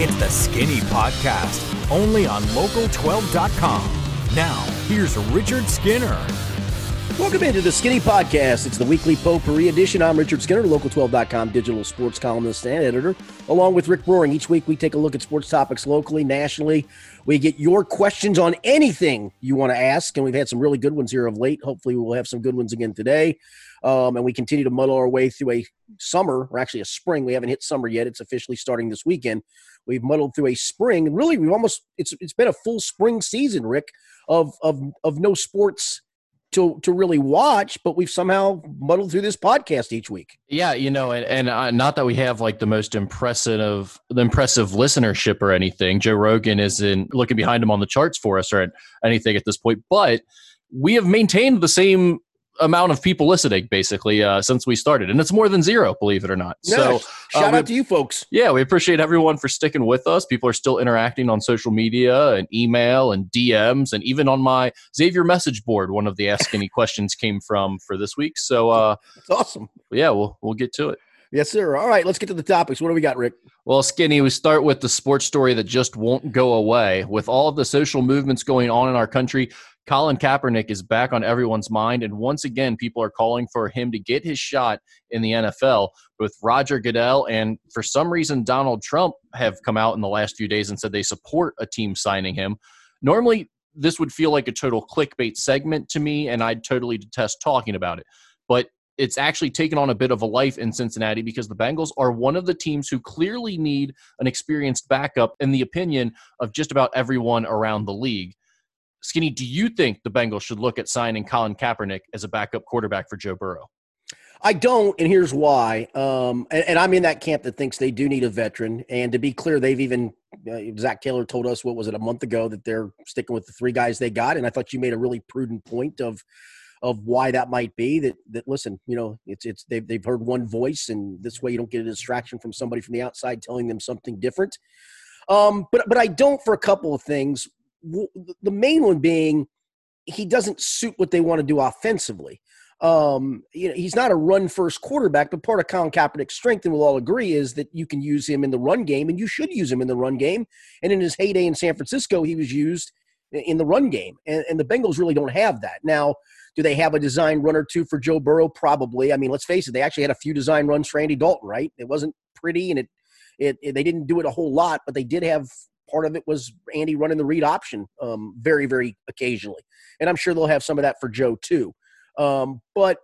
It's the Skinny Podcast, only on Local12.com. Now, here's Richard Skinner. Welcome into the Skinny Podcast. It's the weekly potpourri edition. I'm Richard Skinner, Local12.com digital sports columnist and editor, along with Rick Broering. Each week we take a look at sports topics locally, nationally. We get your questions on anything you want to ask, and we've had some really good ones here of late. Hopefully, we'll have some good ones again today. Um, and we continue to muddle our way through a summer, or actually a spring. We haven't hit summer yet. It's officially starting this weekend. We've muddled through a spring. And really, we've almost it's it's been a full spring season, Rick, of of of no sports to to really watch, but we've somehow muddled through this podcast each week. Yeah, you know, and, and uh, not that we have like the most impressive the impressive listenership or anything. Joe Rogan isn't looking behind him on the charts for us or anything at this point, but we have maintained the same amount of people listening basically uh, since we started, and it's more than zero, believe it or not. No, so shout uh, out to you folks. Yeah, we appreciate everyone for sticking with us. People are still interacting on social media and email and DMs, and even on my Xavier message board. One of the Ask Any questions came from for this week. So uh, it's awesome. Yeah, we'll we'll get to it. Yes, sir. All right, let's get to the topics. What do we got, Rick? Well, Skinny, we start with the sports story that just won't go away. With all of the social movements going on in our country, Colin Kaepernick is back on everyone's mind, and once again, people are calling for him to get his shot in the NFL. Both Roger Goodell and, for some reason, Donald Trump have come out in the last few days and said they support a team signing him. Normally, this would feel like a total clickbait segment to me, and I'd totally detest talking about it. But it's actually taken on a bit of a life in Cincinnati because the Bengals are one of the teams who clearly need an experienced backup, in the opinion of just about everyone around the league. Skinny, do you think the Bengals should look at signing Colin Kaepernick as a backup quarterback for Joe Burrow? I don't, and here's why. Um, and, and, I'm in that camp that thinks they do need a veteran. And to be clear, they've even uh, Zac Taylor told us what was it a month ago that they're sticking with the three guys they got. And I thought you made a really prudent point of of why that might be. That that listen, you know, it's it's they've they've heard one voice, and this way you don't get a distraction from somebody from the outside telling them something different. Um, but but I don't for a couple of things. The main one being he doesn't suit what they want to do offensively. Um, you know, he's not a run first quarterback, but part of Colin Kaepernick's strength, and we'll all agree, is that you can use him in the run game, and you should use him in the run game. And in his heyday in San Francisco, he was used in the run game, and, and the Bengals really don't have that now. Do they have a design run or two for Joe Burrow? Probably. I mean, let's face it, they actually had a few design runs for Andy Dalton, right? It wasn't pretty and it, it, it they didn't do it a whole lot, but they did have part of it was Andy running the read option um, very, very occasionally. And I'm sure they'll have some of that for Joe too. Um, but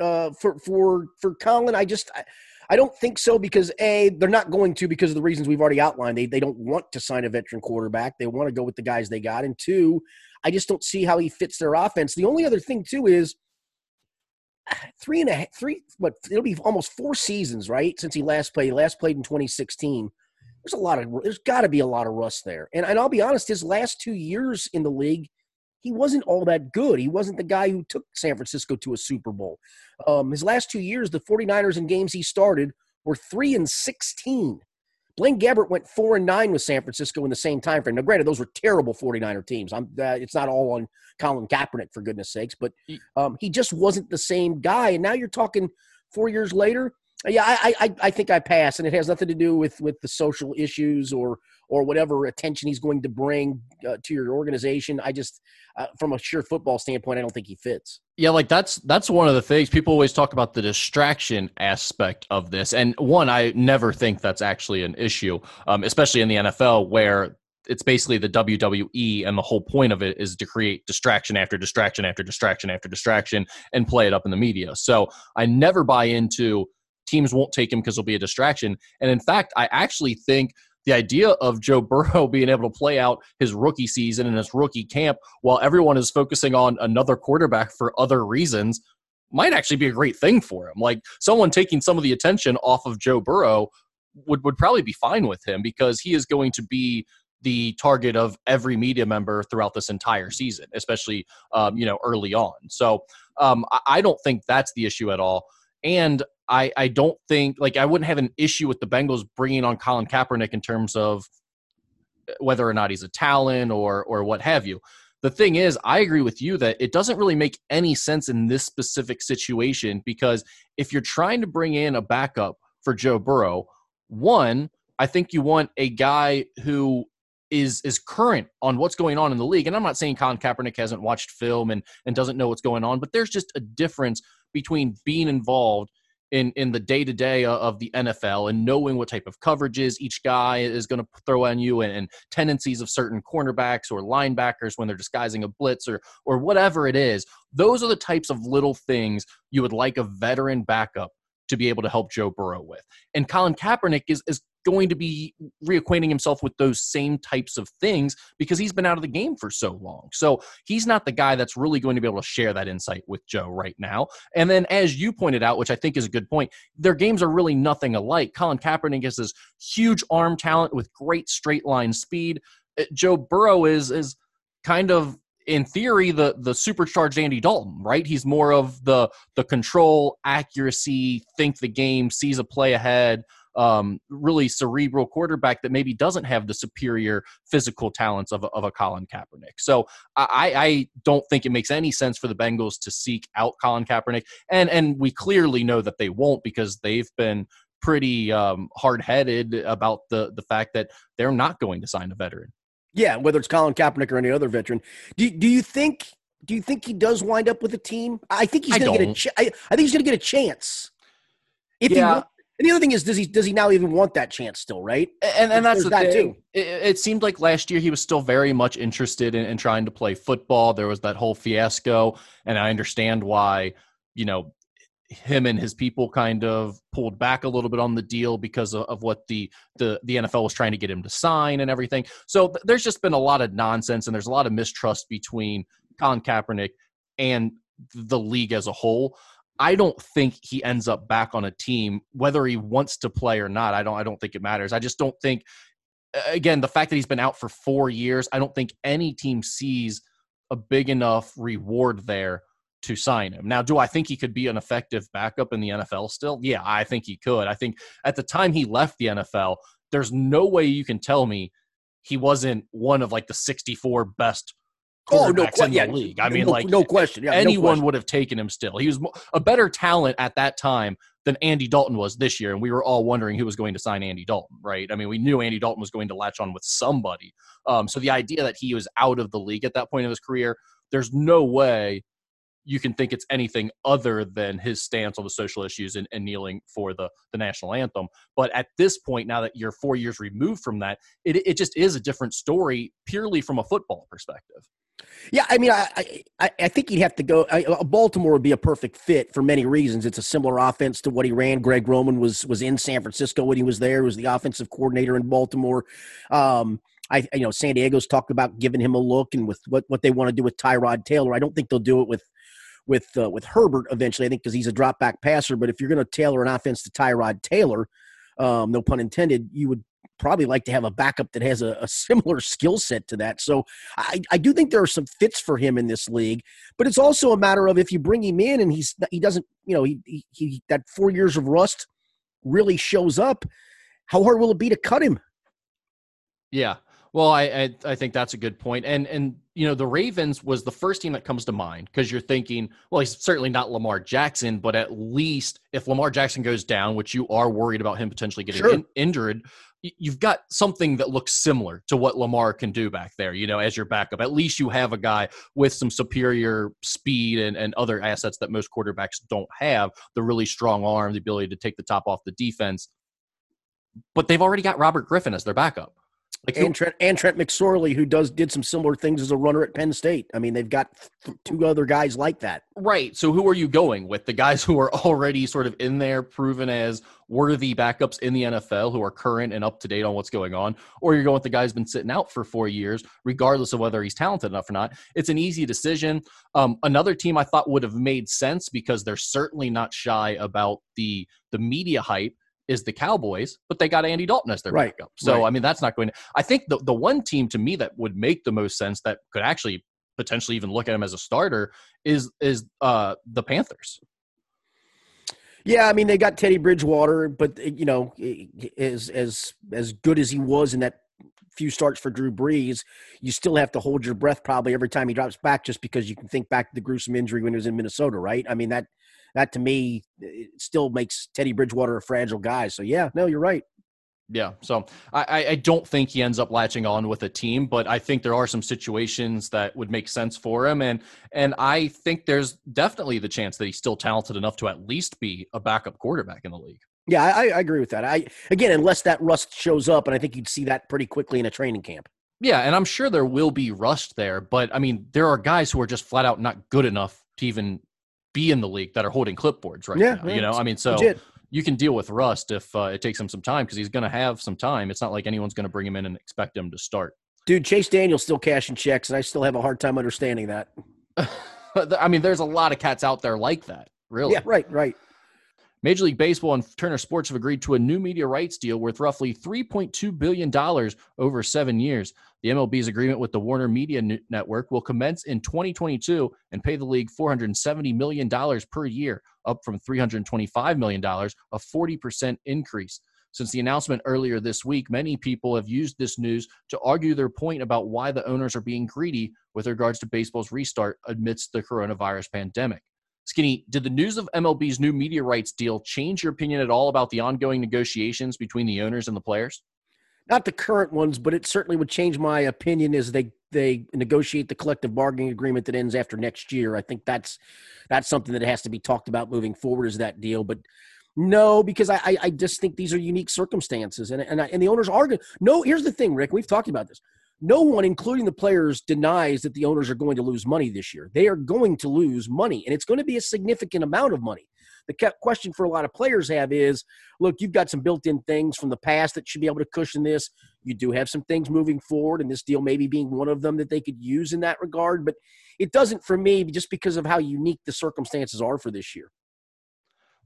uh, for for for Colin, I just I, I don't think so because a they're not going to because of the reasons we've already outlined. They they don't want to sign a veteran quarterback. They want to go with the guys they got. And two, I just don't see how he fits their offense. The only other thing too is three and a three, what it'll be almost four seasons, right? Since he last played, he last played in 2016. There's a lot of, there's got to be a lot of rust there. And, and I'll be honest, his last two years in the league, he wasn't all that good. He wasn't the guy who took San Francisco to a Super Bowl. Um, his last two years, the 49ers in games he started were three and 16. Blaine Gabbert went four and nine with San Francisco in the same time frame. Now, granted, those were terrible 49er teams. I'm, uh, it's not all on Colin Kaepernick, for goodness sakes, but um, he just wasn't the same guy. And now you're talking four years later. Yeah, I, I, I think I pass, and it has nothing to do with with the social issues or or whatever attention he's going to bring uh, to your organization. I just, uh, from a sheer football standpoint, I don't think he fits. Yeah, like that's that's one of the things people always talk about the distraction aspect of this, and one I never think that's actually an issue, um, especially in the NFL where it's basically the WWE, and the whole point of it is to create distraction after distraction after distraction after distraction and play it up in the media. So I never buy into teams won't take him because it'll be a distraction, and in fact, I actually think the idea of Joe Burrow being able to play out his rookie season and his rookie camp while everyone is focusing on another quarterback for other reasons might actually be a great thing for him. Like someone taking some of the attention off of Joe Burrow would, would probably be fine with him because he is going to be the target of every media member throughout this entire season, especially um, you know early on. So um, I, I don't think that's the issue at all. And I, I don't think like I wouldn't have an issue with the Bengals bringing on Colin Kaepernick in terms of uh, whether or not he's a talent or or what have you. The thing is, I agree with you that it doesn't really make any sense in this specific situation because if you're trying to bring in a backup for Joe Burrow, one, I think you want a guy who is is current on what's going on in the league. And I'm not saying Colin Kaepernick hasn't watched film and and doesn't know what's going on, but there's just a difference between being involved in in the day to day of the NFL and knowing what type of coverages each guy is going to throw on you and, and, tendencies of certain cornerbacks or linebackers when they're disguising a blitz or or whatever it is. Those are the types of little things you would like a veteran backup to be able to help Joe Burrow with. And Colin Kaepernick is is going to be reacquainting himself with those same types of things because he's been out of the game for so long. So he's not the guy that's really going to be able to share that insight with Joe right now. And then, as you pointed out, which I think is a good point, their games are really nothing alike. Colin Kaepernick has this huge arm talent with great straight line speed. Uh, Joe Burrow is is kind of in theory the the supercharged Andy Dalton, right? He's more of the the control, accuracy, think the game, sees a play ahead, um, really cerebral quarterback that maybe doesn't have the superior physical talents of a, of a Colin Kaepernick. So I, I don't think it makes any sense for the Bengals to seek out Colin Kaepernick, and and we clearly know that they won't because they've been pretty um, hard headed about the the fact that they're not going to sign a veteran. Yeah, whether it's Colin Kaepernick or any other veteran. Do do you think do you think he does wind up with a team? I think he's going to get a. Ch- I, I think he's going to get a chance. If yeah. And the other thing is, does he does he now even want that chance still? Right? And and that's the that thing. Too. It, it, seemed like last year he was still very much interested in, in trying to play football. There was that whole fiasco, and I understand why. You know, him and his people kind of pulled back a little bit on the deal because of, of what the, the the NFL was trying to get him to sign and everything. So th- there's just been a lot of nonsense and there's a lot of mistrust between Colin Kaepernick and the league as a whole. I don't think he ends up back on a team whether he wants to play or not. I don't I don't think it matters. I just don't think again the fact that he's been out for 4 years, I don't think any team sees a big enough reward there to sign him. Now, do I think he could be an effective backup in the NFL still? Yeah, I think he could. I think at the time he left the NFL, there's no way you can tell me he wasn't one of like the 64 best oh, no, in the yeah, league. I mean, no, like no question. Yeah, anyone no question. would have taken him still. He was a better talent at that time than Andy Dalton was this year, and we were all wondering who was going to sign Andy Dalton, right? I mean, we knew Andy Dalton was going to latch on with somebody. Um, so the idea that he was out of the league at that point of his career, there's no way you can think it's anything other than his stance on the social issues and, and, kneeling for the, the national anthem. But at this point, now that you're four years removed from that, it, it just is a different story purely from a football perspective. Yeah, I mean, I, I, I think he'd have to go. I, Baltimore would be a perfect fit for many reasons. It's a similar offense to what he ran. Greg Roman was was in San Francisco when he was there. He was the offensive coordinator in Baltimore. Um, I, you know, San Diego's talked about giving him a look and with what, what they want to do with Tyrod Taylor. I don't think they'll do it with with uh, with Herbert eventually. I think because he's a drop back passer. But if you're going to tailor an offense to Tyrod Taylor, um, no pun intended, you would probably like to have a backup that has a, a similar skill set to that. So I, I do think there are some fits for him in this league, but it's also a matter of if you bring him in and he's he doesn't you know he, he, he that four years of rust really shows up. How hard will it be to cut him? Yeah. Well, I, I, I think that's a good point, and and you know the Ravens was the first team that comes to mind because you're thinking, well, he's certainly not Lamar Jackson, but at least if Lamar Jackson goes down, which you are worried about him potentially getting sure. in, injured, you've got something that looks similar to what Lamar can do back there. You know, as your backup, at least you have a guy with some superior speed and and other assets that most quarterbacks don't have. The really strong arm, the ability to take the top off the defense. But they've already got Robert Griffin as their backup. Like and Trent, and Trent McSorley, who does did some similar things as a runner at Penn State. I mean, they've got th- two other guys like that. Right. So who are you going with? The guys who are already sort of in there, proven as worthy backups in the NFL, who are current and up to date on what's going on, or you're going with the guy who's been sitting out for four years, regardless of whether he's talented enough or not. It's an easy decision. Um, another team I thought would have made sense because they're certainly not shy about the the media hype is the Cowboys, but they got Andy Dalton as their right. backup. So right. I mean, that's not going to. I think the the one team to me that would make the most sense that could actually potentially even look at him as a starter is is uh the Panthers. Yeah, I mean they got Teddy Bridgewater, but eh, you know, eh, eh, as as as good as he was in that few starts for Drew Brees, you still have to hold your breath probably every time he drops back, just because you can think back to the gruesome injury when he was in Minnesota, right? I mean that that to me still makes Teddy Bridgewater a fragile guy. So yeah, no, you're right. Yeah, so I, I don't think he ends up latching on with a team, but I think there are some situations that would make sense for him, and and I think there's definitely the chance that he's still talented enough to at least be a backup quarterback in the league. Yeah, I, I agree with that. I again, unless that rust shows up, and I think you'd see that pretty quickly in a training camp. Yeah, and I'm sure there will be rust there, but I mean, there are guys who are just flat out not good enough to even be in the league that are holding clipboards right yeah, now. Yeah, you know, I mean, so legit. you can deal with rust if uh, it takes him some time because he's going to have some time. It's not like anyone's going to bring him in and expect him to start. Dude, Chase Daniel's still cashing checks, and I still have a hard time understanding that. I mean, there's a lot of cats out there like that. Really? Yeah, right, right. Major League Baseball and Turner Sports have agreed to a new media rights deal worth roughly $3.2 billion over seven years. The MLB's agreement with the Warner Media Network will commence in 2022 and pay the league $470 million per year, up from $325 million, a 40% increase. Since the announcement earlier this week, many people have used this news to argue their point about why the owners are being greedy with regards to baseball's restart amidst the coronavirus pandemic. Skinny, did the news of MLB's new media rights deal change your opinion at all about the ongoing negotiations between the owners and the players? Not the current ones, but it certainly would change my opinion as they they negotiate the collective bargaining agreement that ends after next year. I think that's that's something that has to be talked about moving forward as that deal. But no, because I I just think these are unique circumstances, and and, I, and the owners are. No, here's the thing, Rick. We've talked about this no one, including the players, denies that the owners are going to lose money this year. They are going to lose money, and it's going to be a significant amount of money. The question for a lot of players have is look, you've got some built in things from the past that should be able to cushion this. You do have some things moving forward, and this deal maybe being one of them that they could use in that regard. But it doesn't for me just because of how unique the circumstances are for this year.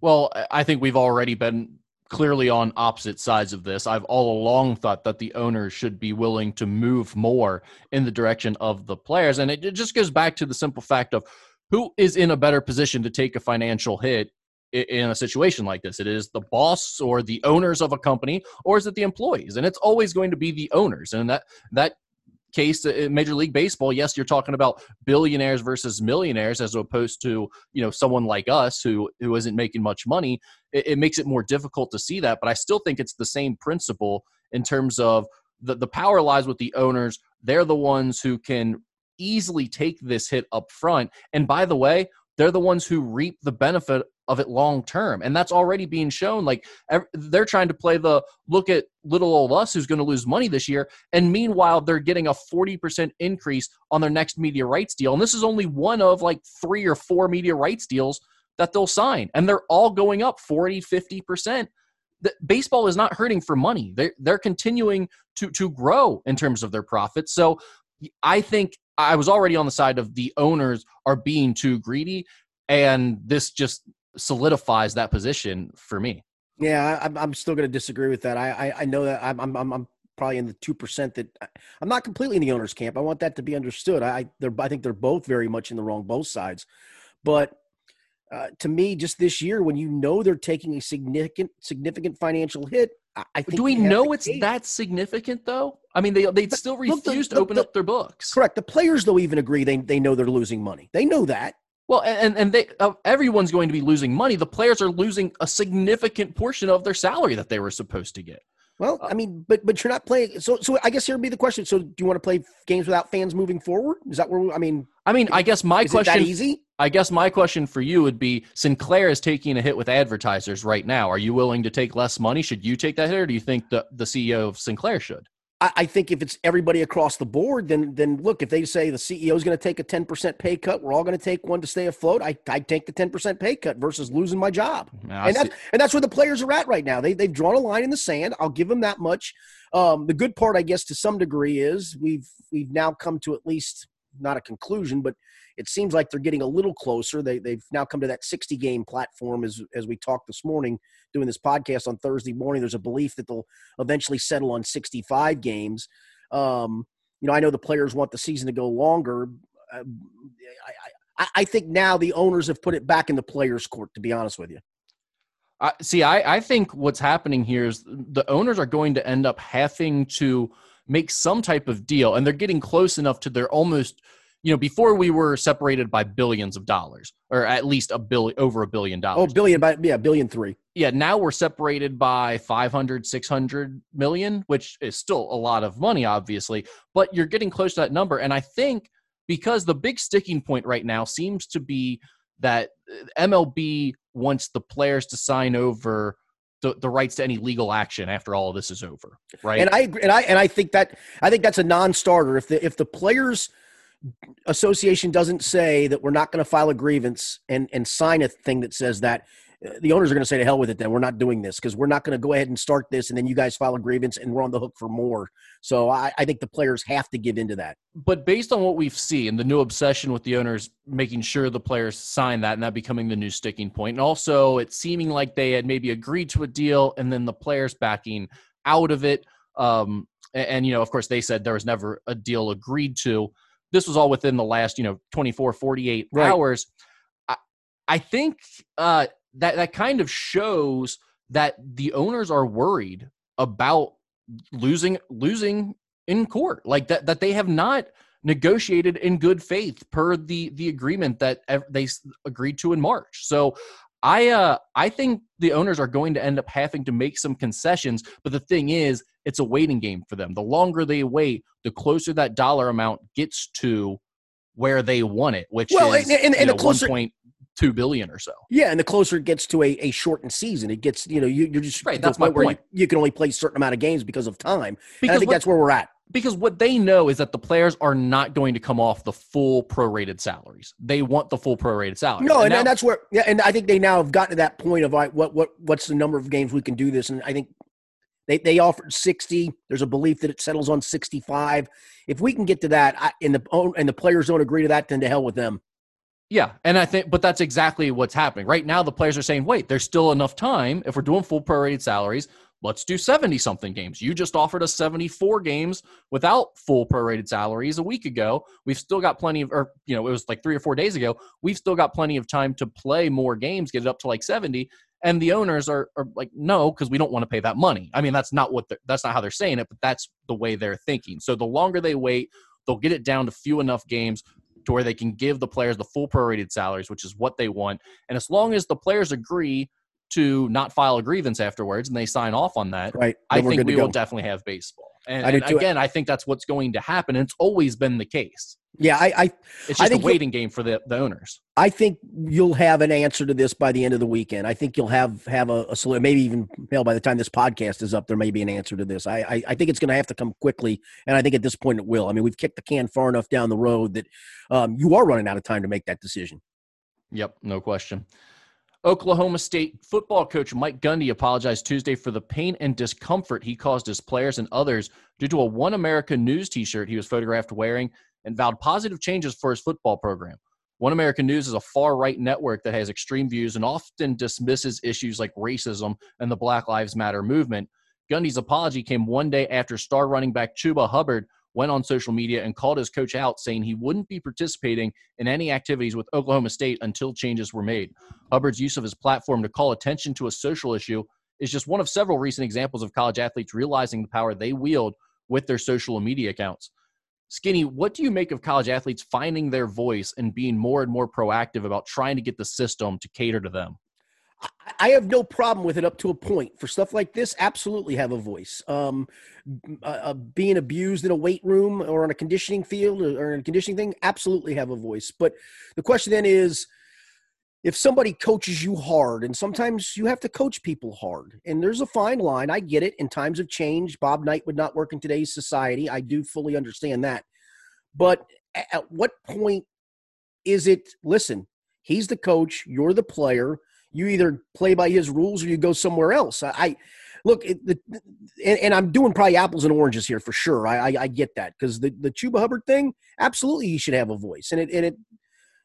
Well, I think we've already been clearly on opposite sides of this. I've all along thought that the owners should be willing to move more in the direction of the players. And it, it just goes back to the simple fact of who is in a better position to take a financial hit in a situation like this? It is the boss or the owners of a company, or is it the employees? And it's always going to be the owners. And that that case in Major League Baseball, yes, you're talking about billionaires versus millionaires as opposed to you know someone like us who who isn't making much money. It, it makes it more difficult to see that, but I still think it's the same principle in terms of the the power lies with the owners. They're the ones who can easily take this hit up front. And by the way, they're the ones who reap the benefit of it long term. And that's already being shown. Like they're trying to play the look at little old us who's going to lose money this year. And meanwhile, they're getting a 40% increase on their next media rights deal. And this is only one of like three or four media rights deals that they'll sign. And they're all going up 40, 50%. The, baseball is not hurting for money. They're, they're continuing to, to grow in terms of their profits. So I think I was already on the side of the owners are being too greedy. And this just solidifies that position for me. Yeah, I'm, I'm still going to disagree with that. I, I, I know that I'm, I'm, I'm probably in the two percent that I'm not completely in the owners' camp. I want that to be understood. I, they're, I think they're both very much in the wrong, both sides. But uh, to me, just this year, when you know they're taking a significant, significant financial hit, I think. Do we know it's that significant though? I mean, they they still refuse the, to open the, up their books. Correct. The players, though, even agree they they know they're losing money. They know that. Well, and and they uh, everyone's going to be losing money. The players are losing a significant portion of their salary that they were supposed to get. Well, I mean, but but you're not playing. So so I guess here would be the question. So do you want to play games without fans moving forward? Is that where I mean? I mean, I guess my question. easy? I guess my question for you would be: Sinclair is taking a hit with advertisers right now. Are you willing to take less money? Should you take that hit, or do you think the the CEO of Sinclair should? I, I think if it's everybody across the board, then then look, if they say the CEO is going to take a 10% pay cut, we're all going to take one to stay afloat. I I take the 10% pay cut versus losing my job. and that's and that's where the players are at right now. They they've drawn a line in the sand. I'll give them that much. Um, the good part, I guess, to some degree, is we've we've now come to at least not a conclusion, but it seems like they're getting a little closer. They, they've now come to that 60 game platform as, as we talked this morning doing this podcast on Thursday morning. There's a belief that they'll eventually settle on 65 games. Um, you know, I know the players want the season to go longer. Uh, I, I, I, think now the owners have put it back in the players' court, to be honest with you. Uh, see, I, I think what's happening here is the owners are going to end up having to make some type of deal, and they're getting close enough to their almost – you know, before we were separated by billions of dollars, or at least a billion, over a billion dollars. Oh, billion, by, yeah, billion three. yeah, now we're separated by 500, 600 million, which is still a lot of money, obviously, but you're getting close to that number. And I think because the big sticking point right now seems to be that MLB wants the players to sign over the, the rights to any legal action after all this is over, right? And I and I and I think that I think that's a non-starter. If the if the players association doesn't say that we're not going to file a grievance and and sign a thing that says that the owners are going to say to hell with it then we're not doing this because we're not going to go ahead and start this and then you guys file a grievance and we're on the hook for more so I, I, think the players have to give into that. But based on what we've seen the new obsession with the owners making sure the players sign that and that becoming the new sticking point and also it seeming like they had maybe agreed to a deal and then the players backing out of it um, and, and you know of course they said there was never a deal agreed to. This was all within the last you know 24 48 right. hours. I, I think uh, that that kind of shows that the owners are worried about losing losing in court like that that they have not negotiated in good faith per the the agreement that they agreed to in March. So I uh I think the owners are going to end up having to make some concessions, but the thing is it's a waiting game for them. The longer they wait, the closer that dollar amount gets to where they want it, which well, is and, and, and know, the closer, two billion or so. Yeah, and the closer it gets to a, a shortened season, it gets you know you, are just right. That's my point. You, you, can only play a certain amount of games because of time. Because and I think what, that's where we're at. Because what they know is that the players are not going to come off the full prorated salaries. They want the full prorated salary. No, and, and, now, and that's where yeah, and I think they now have gotten to that point of like what what what's the number of games we can do this, and I think they, they offered 60. There's a belief that it settles on 65. If we can get to that, I, and the and the players don't agree to that, then to hell with them. Yeah, and I think, but that's exactly what's happening right now. The players are saying, "Wait, there's still enough time. If we're doing full prorated salaries, let's do 70 something games. You just offered us 74 games without full prorated salaries a week ago. We've still got plenty of, or you know, it was like three or four days ago. We've still got plenty of time to play more games, get it up to like 70. And the owners are, are like, no, because we don't want to pay that money. I mean, that's not what that's not how they're saying it, but that's the way they're thinking. So the longer they wait, they'll get it down to few enough games to where they can give the players the full prorated salaries, which is what they want. And as long as the players agree to not file a grievance afterwards and they sign off on that, right, I think we will definitely have baseball. And, I and again, I think that's what's going to happen. And it's always been the case. Yeah, I, I it's just a waiting game for the, the owners. I think you'll have an answer to this by the end of the weekend. I think you'll have have a, a maybe even hell by the time this podcast is up, there may be an answer to this. I I, I think it's going to have to come quickly, and I think at this point it will. I mean, we've kicked the can far enough down the road that um, you are running out of time to make that decision. Yep, no question. Oklahoma State football coach Mike Gundy apologized Tuesday for the pain and discomfort he caused his players and others due to a One America News t shirt he was photographed wearing and vowed positive changes for his football program. One American News is a far right network that has extreme views and often dismisses issues like racism and the Black Lives Matter movement. Gundy's apology came one day after star running back Chuba Hubbard went on social media and called his coach out, saying he wouldn't be participating in any activities with Oklahoma State until changes were made. Hubbard's use of his platform to call attention to a social issue is just one of several recent examples of college athletes realizing the power they wield with their social media accounts. Skinny, what do you make of college athletes finding their voice and being more and more proactive about trying to get the system to cater to them? I have no problem with it up to a point. For stuff like this, absolutely have a voice. Um, uh, uh, being abused in a weight room or on a conditioning field or, or in a conditioning thing, absolutely have a voice. But the question then is, if somebody coaches you hard, and sometimes you have to coach people hard, and there's a fine line. I get it. In times of change, Bob Knight would not work in today's society. I do fully understand that. But at what point is it? Listen, he's the coach. You're the player. You either play by his rules or you go somewhere else. I, I look, it, the, and, and, I'm doing probably apples and oranges here for sure. I, I, I get that because the the Chuba Hubbard thing, absolutely, he should have a voice, and it and it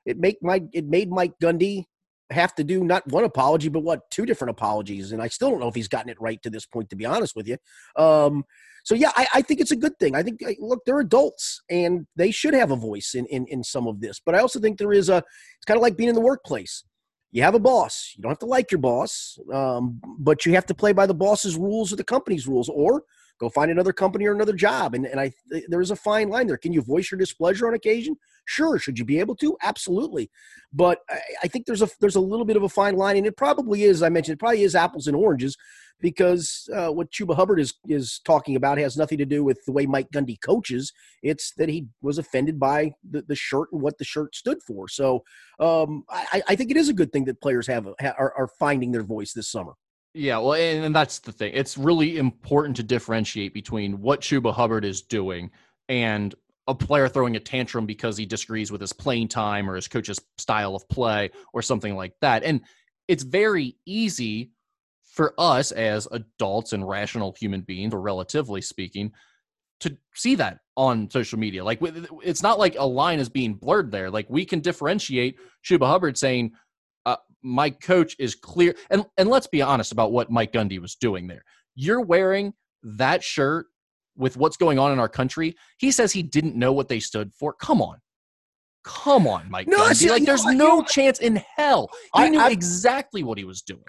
it make Mike it made Mike Gundy have to do not one apology, but what two different apologies, and I still don't know if he's gotten it right to this point. To be honest with you, um, so yeah, I, I, think it's a good thing. I think look, they're adults and they should have a voice in, in in some of this. But I also think there is a. It's kind of like being in the workplace. you have a boss. You don't have to like your boss, um, but you have to play by the boss's rules or the company's rules, or go find another company or another job. And, and I, there is a fine line there. Can you voice your displeasure on occasion? Sure. Should you be able to? Absolutely. But I, I think there's a there's a little bit of a fine line, and it probably is. I mentioned it probably is apples and oranges because uh, what Chuba Hubbard is is talking about has nothing to do with the way Mike Gundy coaches. It's that he was offended by the, the shirt and what the shirt stood for. So um, I, I, think it is a good thing that players have are, are finding their voice this summer. Yeah, well, and, and that's the thing. It's really important to differentiate between what Chuba Hubbard is doing and a player throwing a tantrum because he disagrees with his playing time or his coach's style of play or something like that. And it's very easy for us as adults and rational human beings, or relatively speaking, to see that on social media. Like it's not like a line is being blurred there. Like we can differentiate Chuba Hubbard saying, uh, "My coach is clear," and and let's be honest about what Mike Gundy was doing there. You're wearing that shirt with what's going on in our country. He says he didn't know what they stood for. Come on. Come on, Mike. No, Gundy. See, like, there's no, no chance in hell. He I, knew I, exactly what he was doing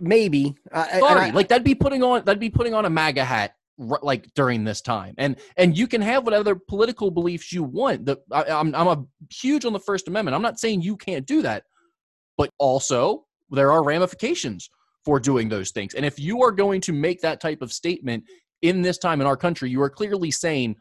maybe. Sorry, I, like that'd be putting on that'd be putting on a MAGA hat like during this time and and you can have whatever political beliefs you want the I, I'm, I'm a huge on the first amendment i'm not saying you can't do that but also there are ramifications for doing those things and if you are going to make that type of statement in this time in our country you are clearly saying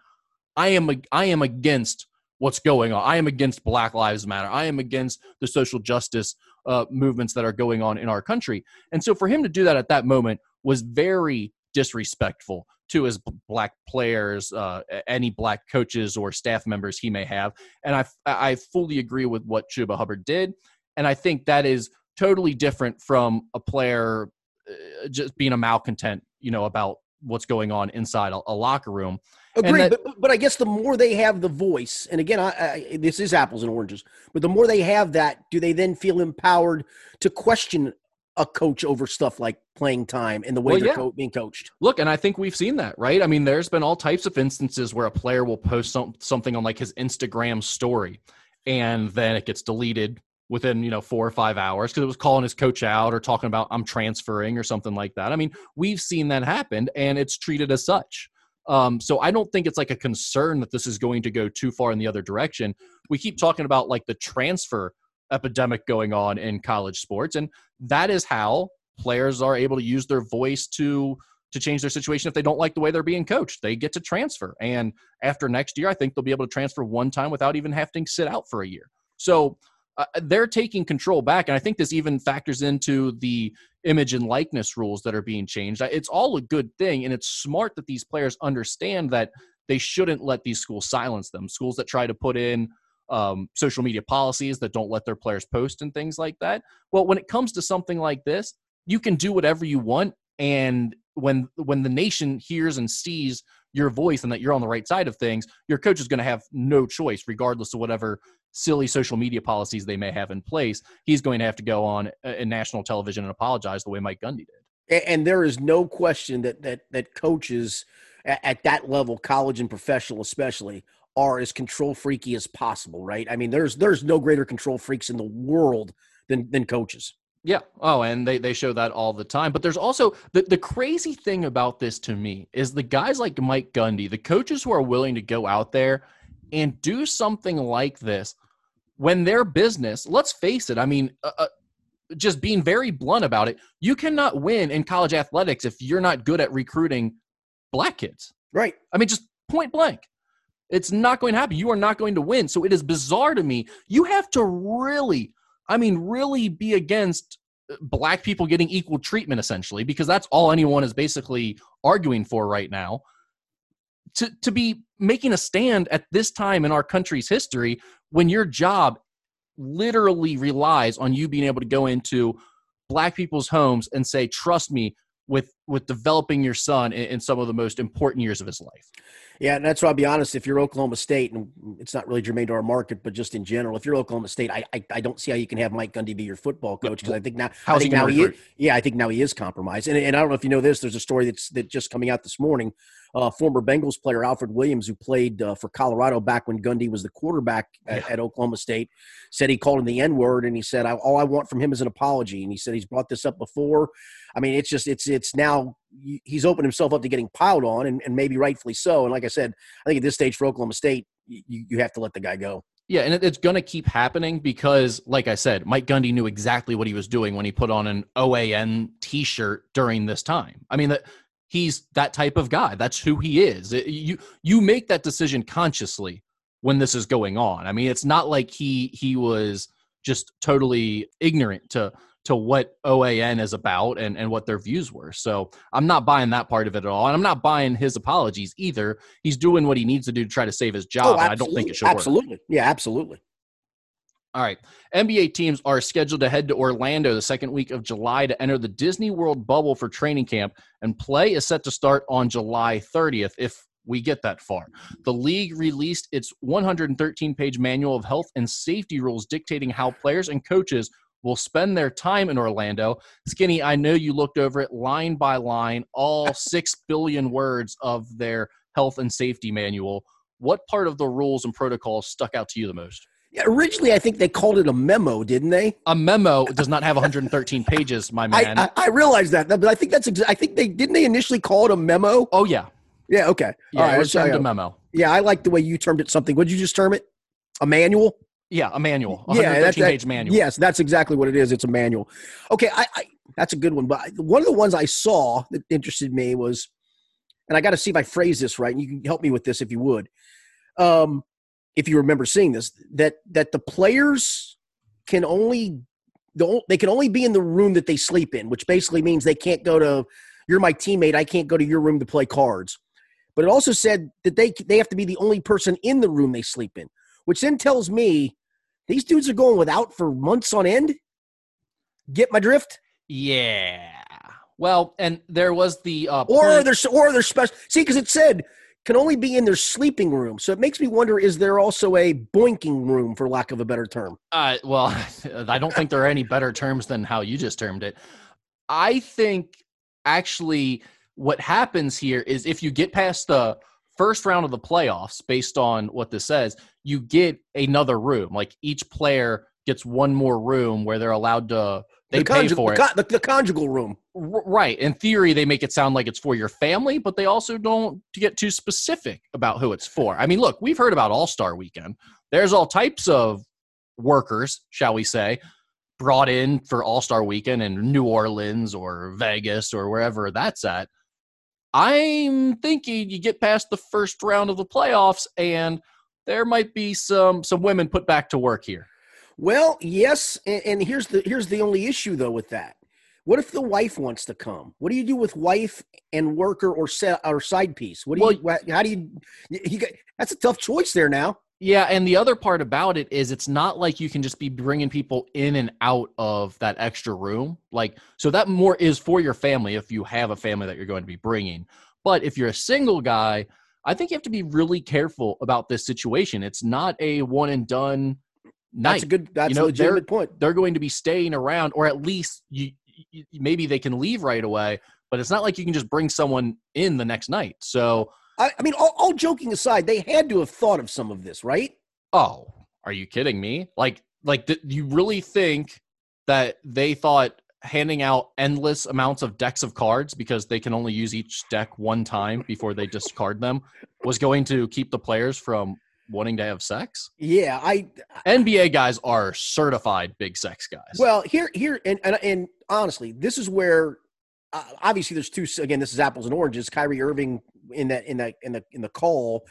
i am i am against what's going on i am against black lives matter i am against the social justice uh, movements that are going on in our country. And so for him to do that at that moment was very disrespectful to his black players, uh, any black coaches or staff members he may have. And I, I fully agree with what Chuba Hubbard did. And I think that is totally different from a player uh, just being a malcontent, you know, about what's going on inside a, a locker room. Agreed, that, but, but I guess the more they have the voice, and again, I, I, this is apples and oranges, but the more they have that, do they then feel empowered to question a coach over stuff like playing time and the way well, they're yeah. co- being coached? Look, and I think we've seen that, right? I mean, there's been all types of instances where a player will post some, something on like his Instagram story, and then it gets deleted within you know four or five hours because it was calling his coach out or talking about I'm transferring or something like that. I mean, we've seen that happen, and it's treated as such. Um, so I don't think it's like a concern that this is going to go too far in the other direction. We keep talking about like the transfer epidemic going on in college sports, and that is how players are able to use their voice to to change their situation if they don't like the way they're being coached. They get to transfer, and after next year, I think they'll be able to transfer one time without even having to sit out for a year. So uh, they're taking control back. And I think this even factors into the image and likeness rules that are being changed. It's all a good thing. And it's smart that these players understand that they shouldn't let these schools silence them. Schools that try to put in um, social media policies that don't let their players post and things like that. Well, when it comes to something like this, you can do whatever you want. And when when the nation hears and sees your voice and that you're on the right side of things, your coach is going to have no choice, regardless of whatever silly social media policies they may have in place, he's going to have to go on in national television and apologize the way Mike Gundy did. And there is no question that that that coaches at that level, college and professional especially, are as control freaky as possible, right? I mean, there's there's no greater control freaks in the world than than coaches. Yeah. Oh, and they, they show that all the time. But there's also the, the crazy thing about this to me is the guys like Mike Gundy, the coaches who are willing to go out there and do something like this when their business, let's face it, I mean, uh, uh, just being very blunt about it, you cannot win in college athletics if you're not good at recruiting black kids. Right. I mean, just point blank. It's not going to happen. You are not going to win. So it is bizarre to me. You have to really, I mean, really be against uh, black people getting equal treatment, essentially, because that's all anyone is basically arguing for right now. To, to be making a stand at this time in our country's history when your job literally relies on you being able to go into black people's homes and say trust me with with developing your son in, in, some of the most important years of his life. Yeah, and that's why I'll be honest. If you're Oklahoma State, and it's not really germane to our market, but just in general, if you're Oklahoma State, I I, I don't see how you can have Mike Gundy be your football coach because I think now How's I think he now he is, yeah I think now he is compromised. And, and I don't know if you know this. There's a story that's that just coming out this morning uh, former Bengals player Alfred Williams, who played uh, for Colorado back when Gundy was the quarterback at, Yeah. at Oklahoma State, said he called him the N word, and he said, I, "All I want from him is an apology." And he said he's brought this up before. I mean, it's just it's it's now he's opened himself up to getting piled on, and, and maybe rightfully so. And like I said, I think at this stage for Oklahoma State, you, you have to let the guy go. Yeah, and it's going to keep happening because, like I said, Mike Gundy knew exactly what he was doing when he put on an OAN T-shirt during this time. I mean, that he's that type of guy. That's who he is. It- you you make that decision consciously when this is going on. I mean, it's not like he he was just totally ignorant to to what OAN is about and, and what their views were. So I'm not buying that part of it at all. And I'm not buying his apologies either. He's doing what he needs to do to try to save his job. Oh, and I don't think it should work. Oh, absolutely. Yeah, absolutely. All right. NBA teams are scheduled to head to Orlando the second week of July to enter the Disney World bubble for training camp, and play is set to start on July 30th if we get that far. The league released its 113 page manual of health and safety rules dictating how players and coaches will spend their time in Orlando. Skinny, I know you looked over it line by line, all 6 billion words of their health and safety manual. What part of the rules and protocols stuck out to you the most? Yeah, originally, I think they called it a memo, didn't they? a memo does not have 113 pages, my man. I, I, I realize that, but I think that's exa- I think they didn't they initially call it a memo. oh yeah, Yeah, okay, yeah, All right, it was termed a memo. yeah. I like the way you termed it. Something. What did you just term it? A manual. Yeah, a manual, a Yeah, that's- that- page manual. Yes, that's exactly what it is. It's a manual. Okay, I, I that's a good one. But one of the ones I saw that interested me was, and I got to see if I phrase this right. And you can help me with this if you would. Um, if you remember seeing this, that that the players can only they can only be in the room that they sleep in, which basically means they can't go to. You're my teammate. I can't go to your room to play cards. But it also said that they they have to be the only person in the room they sleep in, which then tells me these dudes are going without for months on end. Get my drift? Yeah. Well, and there was the uh, Or they're or they're special. See, because it said can only be in their sleeping room, so it makes me wonder: is there also a boinking room, for lack of a better term? Uh, well, I don't think there are any better terms than how you just termed it. I think actually what happens here is if you get past the first round of the playoffs, based on what this says, you get another room. Like each player gets one more room where they're allowed to. They the, pay for the, it. the, the conjugal room. Right. In theory, they make it sound like it's for your family, but they also don't get too specific about who it's for. I mean, look, we've heard about All Star Weekend. There's all types of workers, shall we say, brought in for All Star Weekend in New Orleans or Vegas or wherever that's at. I'm thinking you get past the first round of the playoffs, and there might be some some women put back to work here. Well, yes, and, and here's the here's the only issue though with that. What if the wife wants to come? What do you do with wife and worker or set or side piece? What do you? How do you? you got, that's a tough choice there now. Yeah, and the other part about it is it's not like you can just be bringing people in and out of that extra room. Like, so that more is for your family if you have a family that you're going to be bringing. But if you're a single guy, I think you have to be really careful about this situation. It's not a one and done night. That's a good. That's know, a legitimate point. They're going to be staying around, or at least you, you maybe they can leave right away. But it's not like you can just bring someone in the next night. So, I, I mean, all, all joking aside, they had to have thought of some of this, right? Oh, are you kidding me? Like, like, th- you really think that they thought handing out endless amounts of decks of cards because they can only use each deck one time before they discard them was going to keep the players from wanting to have sex? Yeah, I NBA guys are certified big sex guys. Well, here, here, and and, and honestly, this is where uh, obviously there's two. Again, this is apples and oranges. Kyrie Irving in that in that in the in the call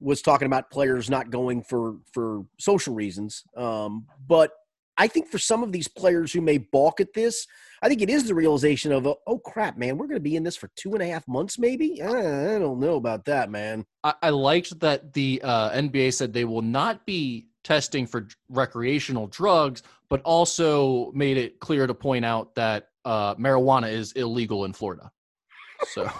was talking about players not going for for social reasons. Um, but I think for some of these players who may balk at this, I think it is the realization of oh crap, man, we're going to be in this for two and a half months, maybe. I don't know about that, man. I, I liked that the uh, NBA said they will not be testing for recreational drugs, but also made it clear to point out that uh, marijuana is illegal in Florida. So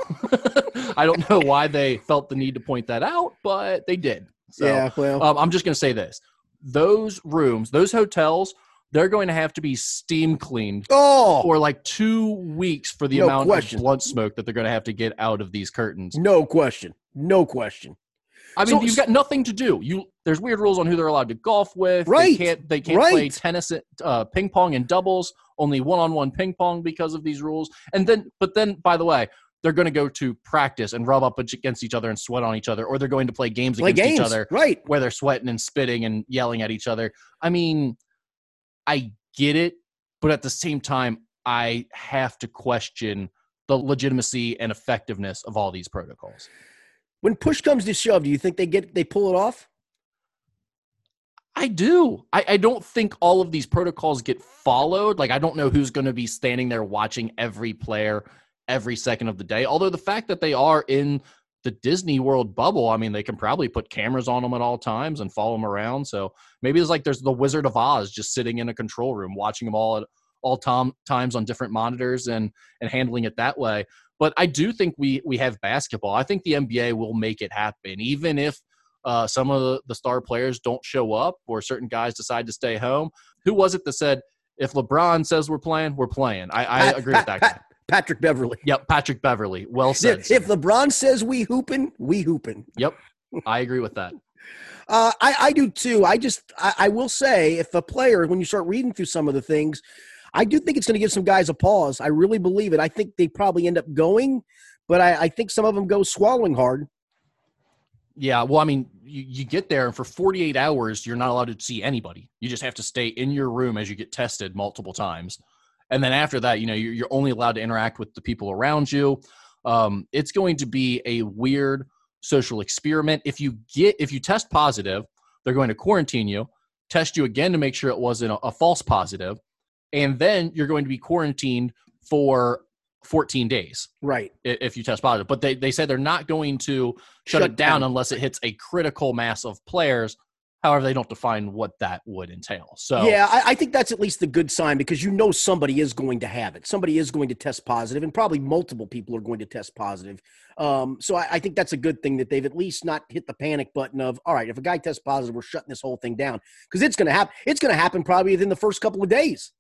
I don't know why they felt the need to point that out, but they did. So yeah, well, um, I'm just going to say this: those rooms, those hotels they're going to have to be steam cleaned Oh, for like two weeks for the No amount question. of blunt smoke that they're going to have to get out of these curtains. no question. No question. I mean, So- you've got nothing to do. You there's weird rules on who they're allowed to golf with. Right. They can't they can't play Right. tennis, uh, ping pong, and doubles. Only one on one ping pong because of these rules. And then, but then, by the way, they're going to go to practice and rub up against each other and sweat on each other, or they're going to play games Play against games. each other Right. where they're sweating and spitting and yelling at each other. I mean, I get it, but at the same time, I have to question the legitimacy and effectiveness of all these protocols. When push comes to shove, do you think they get they pull it off? I do. I, I don't think all of these protocols get followed. Like, I don't know who's going to be standing there watching every player every second of the day. Although the fact that they are in the Disney World bubble, I mean, they can probably put cameras on them at all times and follow them around. So maybe it's like there's the Wizard of Oz just sitting in a control room, watching them all at all tom- times on different monitors and and handling it that way. But I do think we we have basketball. I think the NBA will make it happen, even if uh, some of the, the star players don't show up or certain guys decide to stay home. Who was it that said, if LeBron says we're playing, we're playing? I, I agree with that guy. Patrick Beverley. Yep, Patrick Beverley. Well said. If, if. LeBron says we hooping, we hooping. yep, I agree with that. Uh, I, I do too. I just, I, I will say, if a player, when you start reading through some of the things, I do think it's going to give some guys a pause. I really believe it. I think they probably end up going, but I, I think some of them go swallowing hard. Yeah, well, I mean, you, you get there, and for 48 hours, you're not allowed to see anybody. You just have to stay in your room as you get tested multiple times. And then after that, you know, you're, you're only allowed to interact with the people around you. Um, it's going to be a weird social experiment. If you get, if you test positive, they're going to quarantine you, test you again to make sure it wasn't a, a false positive, and then you're going to be quarantined for 14 days Right. if you test positive. But they, they said they're not going to shut, Shut it down, down. unless it hits a critical mass of players. However, they don't define what that would entail. So Yeah, I, I think that's at least a good sign because you know somebody is going to have it. Somebody is going to test positive, and probably multiple people are going to test positive. Um, so I, I think that's a good thing that they've at least not hit the panic button of all right, if a guy tests positive, we're shutting this whole thing down because it's going to happen. It's going to happen probably within the first couple of days.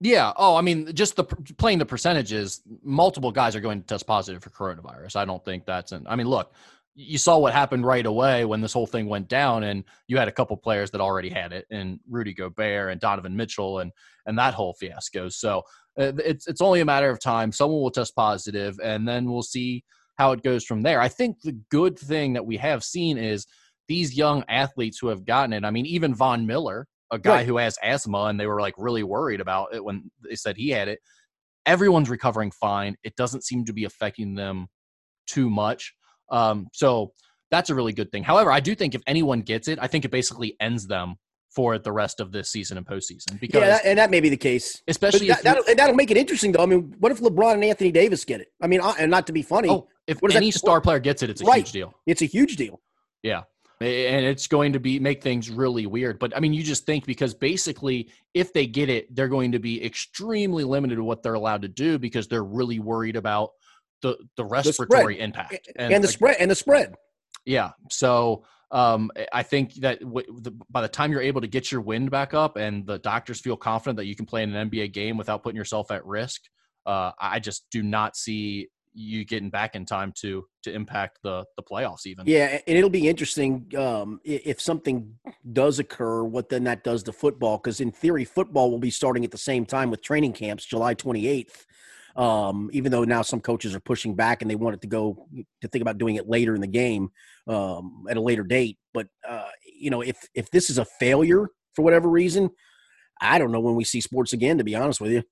yeah. Oh, I mean, just the playing the percentages. Multiple guys are going to test positive for coronavirus. I don't think that's an. I mean, look, you saw what happened right away when this whole thing went down, and you had a couple players that already had it, and Rudy Gobert and Donovan Mitchell, and and that whole fiasco. So uh, it's it's only a matter of time. Someone will test positive, and then we'll see how it goes from there. I think the good thing that we have seen is these young athletes who have gotten it. I mean, even Von Miller, a guy Right. who has asthma, and they were like really worried about it when they said he had it. Everyone's recovering fine. It doesn't seem to be affecting them too much. Um, so that's a really good thing. However, I do think if anyone gets it, I think it basically ends them for the rest of this season and postseason because Yeah, and that may be the case. Especially that, if that'll, that'll make it interesting, though. I mean, what if LeBron and Anthony Davis get it? I mean, uh, and not to be funny, oh, if does that- any star player gets it, it's a Right. huge deal. it's a huge deal. Yeah. And it's going to be make things really weird. But I mean, you just think because basically, if they get it, they're going to be extremely limited to what they're allowed to do because they're really worried about the the respiratory impact And, the spread and the spread. Yeah. So um, I think that w- the, by the time you're able to get your wind back up and the doctors feel confident that you can play in an NBA game without putting yourself at risk, uh, I just do not see you getting back in time to to impact the the playoffs even. Yeah, and it'll be interesting um, if something does occur, what then that does to football. Because in theory, football will be starting at the same time with training camps, July 28th. Um, even though now some coaches are pushing back and they want it to go to think about doing it later in the game um, at a later date. But uh, you know, if if this is a failure for whatever reason, I don't know when we see sports again. To be honest with you.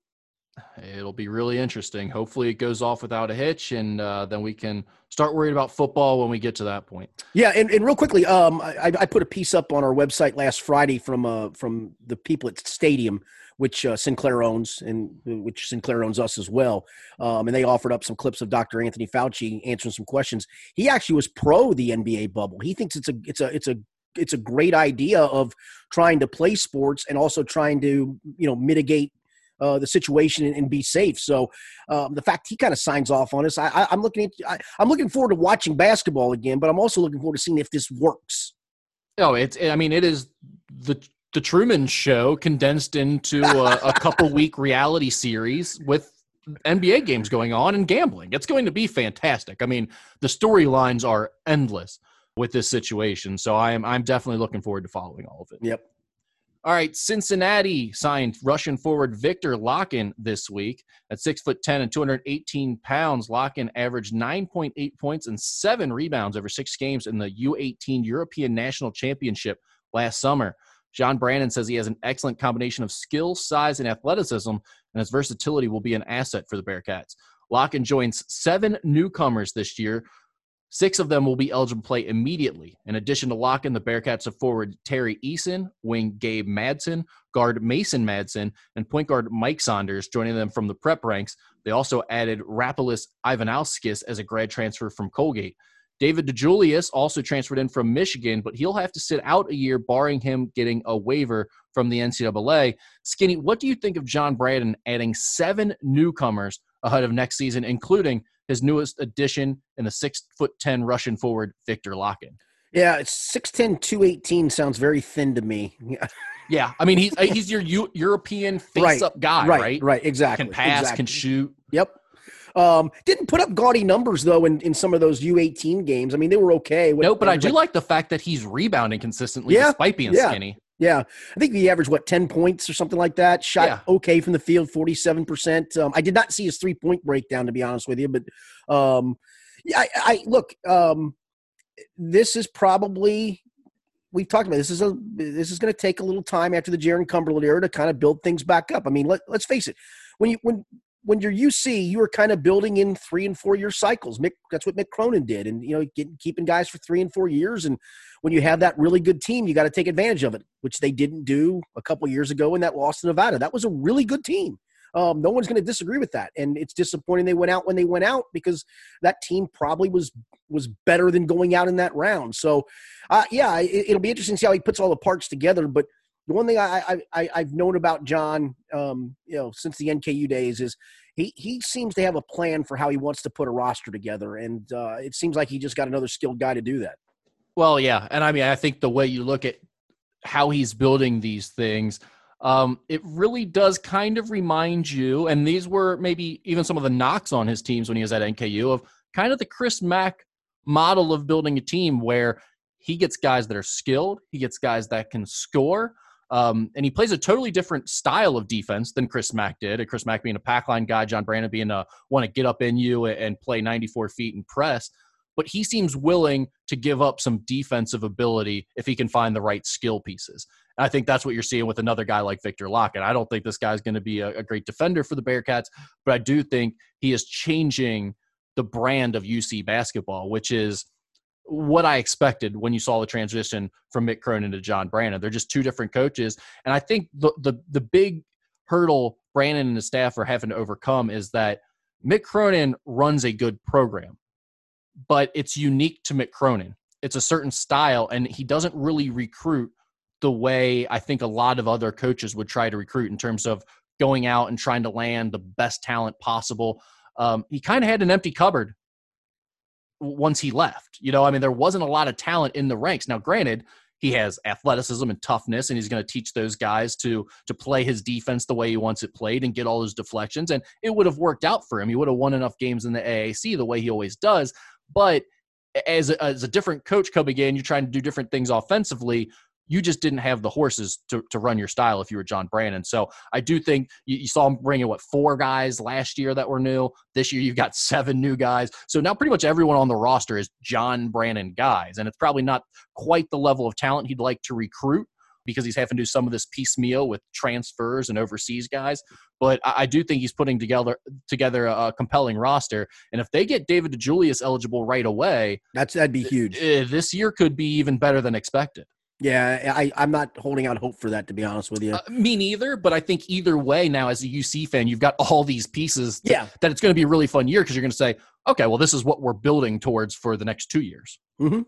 It'll be really interesting. Hopefully, it goes off without a hitch, and uh, then we can start worrying about football when we get to that point. Yeah, and, and real quickly, um, I, I put a piece up on our website last Friday from uh, from the people at Stadium, which uh, Sinclair owns, and which Sinclair owns us as well. Um, and they offered up some clips of Dr. Anthony Fauci answering some questions. He actually was pro the NBA bubble. He thinks it's a it's a it's a it's a great idea of trying to play sports and also trying to you know mitigate uh, the situation and, and be safe. So um, the fact he kind of signs off on us, I, I'm looking at, I, I'm looking forward to watching basketball again, but I'm also looking forward to seeing if this works. No, it's. I mean, it is the the Truman Show condensed into a, a couple week reality series with NBA games going on and gambling. It's going to be fantastic. I mean, the storylines are endless with this situation. So I'm I'm definitely looking forward to following all of it. Yep. All right, Cincinnati signed Russian forward Victor Lakhin this week at six foot ten and 218 pounds. Lakhin averaged 9.8 points and seven rebounds over six games in the U18 European National Championship last summer. John Brannen says he has an excellent combination of skill, size, and athleticism, and his versatility will be an asset for the Bearcats. Lakhin joins seven newcomers this year. Six of them will be eligible to play immediately. In addition to Lakhin, the Bearcats have forward Tari Eason, wing Gabe Madsen, guard Mason Madsen, and point guard Mike Saunders joining them from the prep ranks. They also added Rapolas Ivanauskas as a grad transfer from Colgate. David DeJulius also transferred in from Michigan, but he'll have to sit out a year, barring him getting a waiver from the NCAA. Skinny, what do you think of John Brannen adding seven newcomers ahead of next season, including his newest addition in the six foot ten Russian forward Victor Lakhin? Yeah, 6'10", 218 sounds very thin to me. yeah, I mean he's he's your European face up guy, right? Right, right, exactly. Can pass, exactly. can shoot. Yep. Um, didn't put up gaudy numbers though in, in some of those U18 games. I mean, they were okay. No, but I do like the fact that he's rebounding consistently Yeah, despite being yeah. skinny. Yeah, I think he averaged what ten points or something like that. Shot Yeah. okay from the field, forty-seven percent. Um, I did not see his three-point breakdown to be honest with you, but um, yeah, I, I look. Um, this is probably we've talked about this is a this is going to take a little time after the Jaron Cumberland era to kind of build things back up. I mean, let, let's face it, when you when when you're UC, you were kind of building in three and four year cycles. Mick, that's what Mick Cronin did, and you know, getting, keeping guys for three and four years. And when you have that really good team, you got to take advantage of it, which they didn't do a couple years ago in that loss to Nevada. That was a really good team. Um, no one's going to disagree with that, and it's disappointing they went out when they went out because that team probably was was better than going out in that round. So, uh, yeah, it, it'll be interesting to see how he puts all the parts together. But the one thing I, I, I I've known about John, um, you know, since the NKU days is he he seems to have a plan for how he wants to put a roster together, and uh, it seems like he just got another skilled guy to do that. Well, yeah, and I mean, I think the way you look at how he's building these things, um, it really does kind of remind you. And these were maybe even some of the knocks on his teams when he was at NKU of kind of the Chris Mack model of building a team where he gets guys that are skilled, he gets guys that can score. Um, and he plays a totally different style of defense than Chris Mack did. Chris Mack being a pack line guy, John Brannen being a want to get up in you and play 94 feet and press. But he seems willing to give up some defensive ability if he can find the right skill pieces. And I think that's what you're seeing with another guy like Victor Lakhin. I don't think this guy's going to be a, a great defender for the Bearcats, but I do think he is changing the brand of UC basketball, which is what I expected when you saw the transition from Mick Cronin to John Brannen. They're just two different coaches, and I think the the the big hurdle Brannen and his staff are having to overcome is that Mick Cronin runs a good program, but it's unique to Mick Cronin. It's a certain style, and he doesn't really recruit the way I think a lot of other coaches would try to recruit in terms of going out and trying to land the best talent possible. Um, he kind of had an empty cupboard once he left. You know, I mean, there wasn't a lot of talent in the ranks. Now, granted, he has athleticism and toughness, and he's going to teach those guys to to play his defense the way he wants it played and get all those deflections. And it would have worked out for him. He would have won enough games in the AAC the way he always does. But as a, as a different coach coming in, you're trying to do different things offensively. You just didn't have the horses to, to run your style if you were John Brannen. So I do think you, you saw him bring in what four guys last year that were new. This year you've got seven new guys. So now pretty much everyone on the roster is John Brannen guys, and it's probably not quite the level of talent he'd like to recruit because he's having to do some of this piecemeal with transfers and overseas guys. But I, I do think he's putting together together a, a compelling roster. And if they get David DeJulius eligible right away, That's that'd be huge. eh, this year could be even better than expected. Yeah, I, I'm not holding out hope for that to be honest with you. Uh, me neither, but I think either way now as a UC fan, you've got all these pieces that, yeah, that it's going to be a really fun year because you're going to say, okay, well, this is what we're building towards for the next two years. Mhm.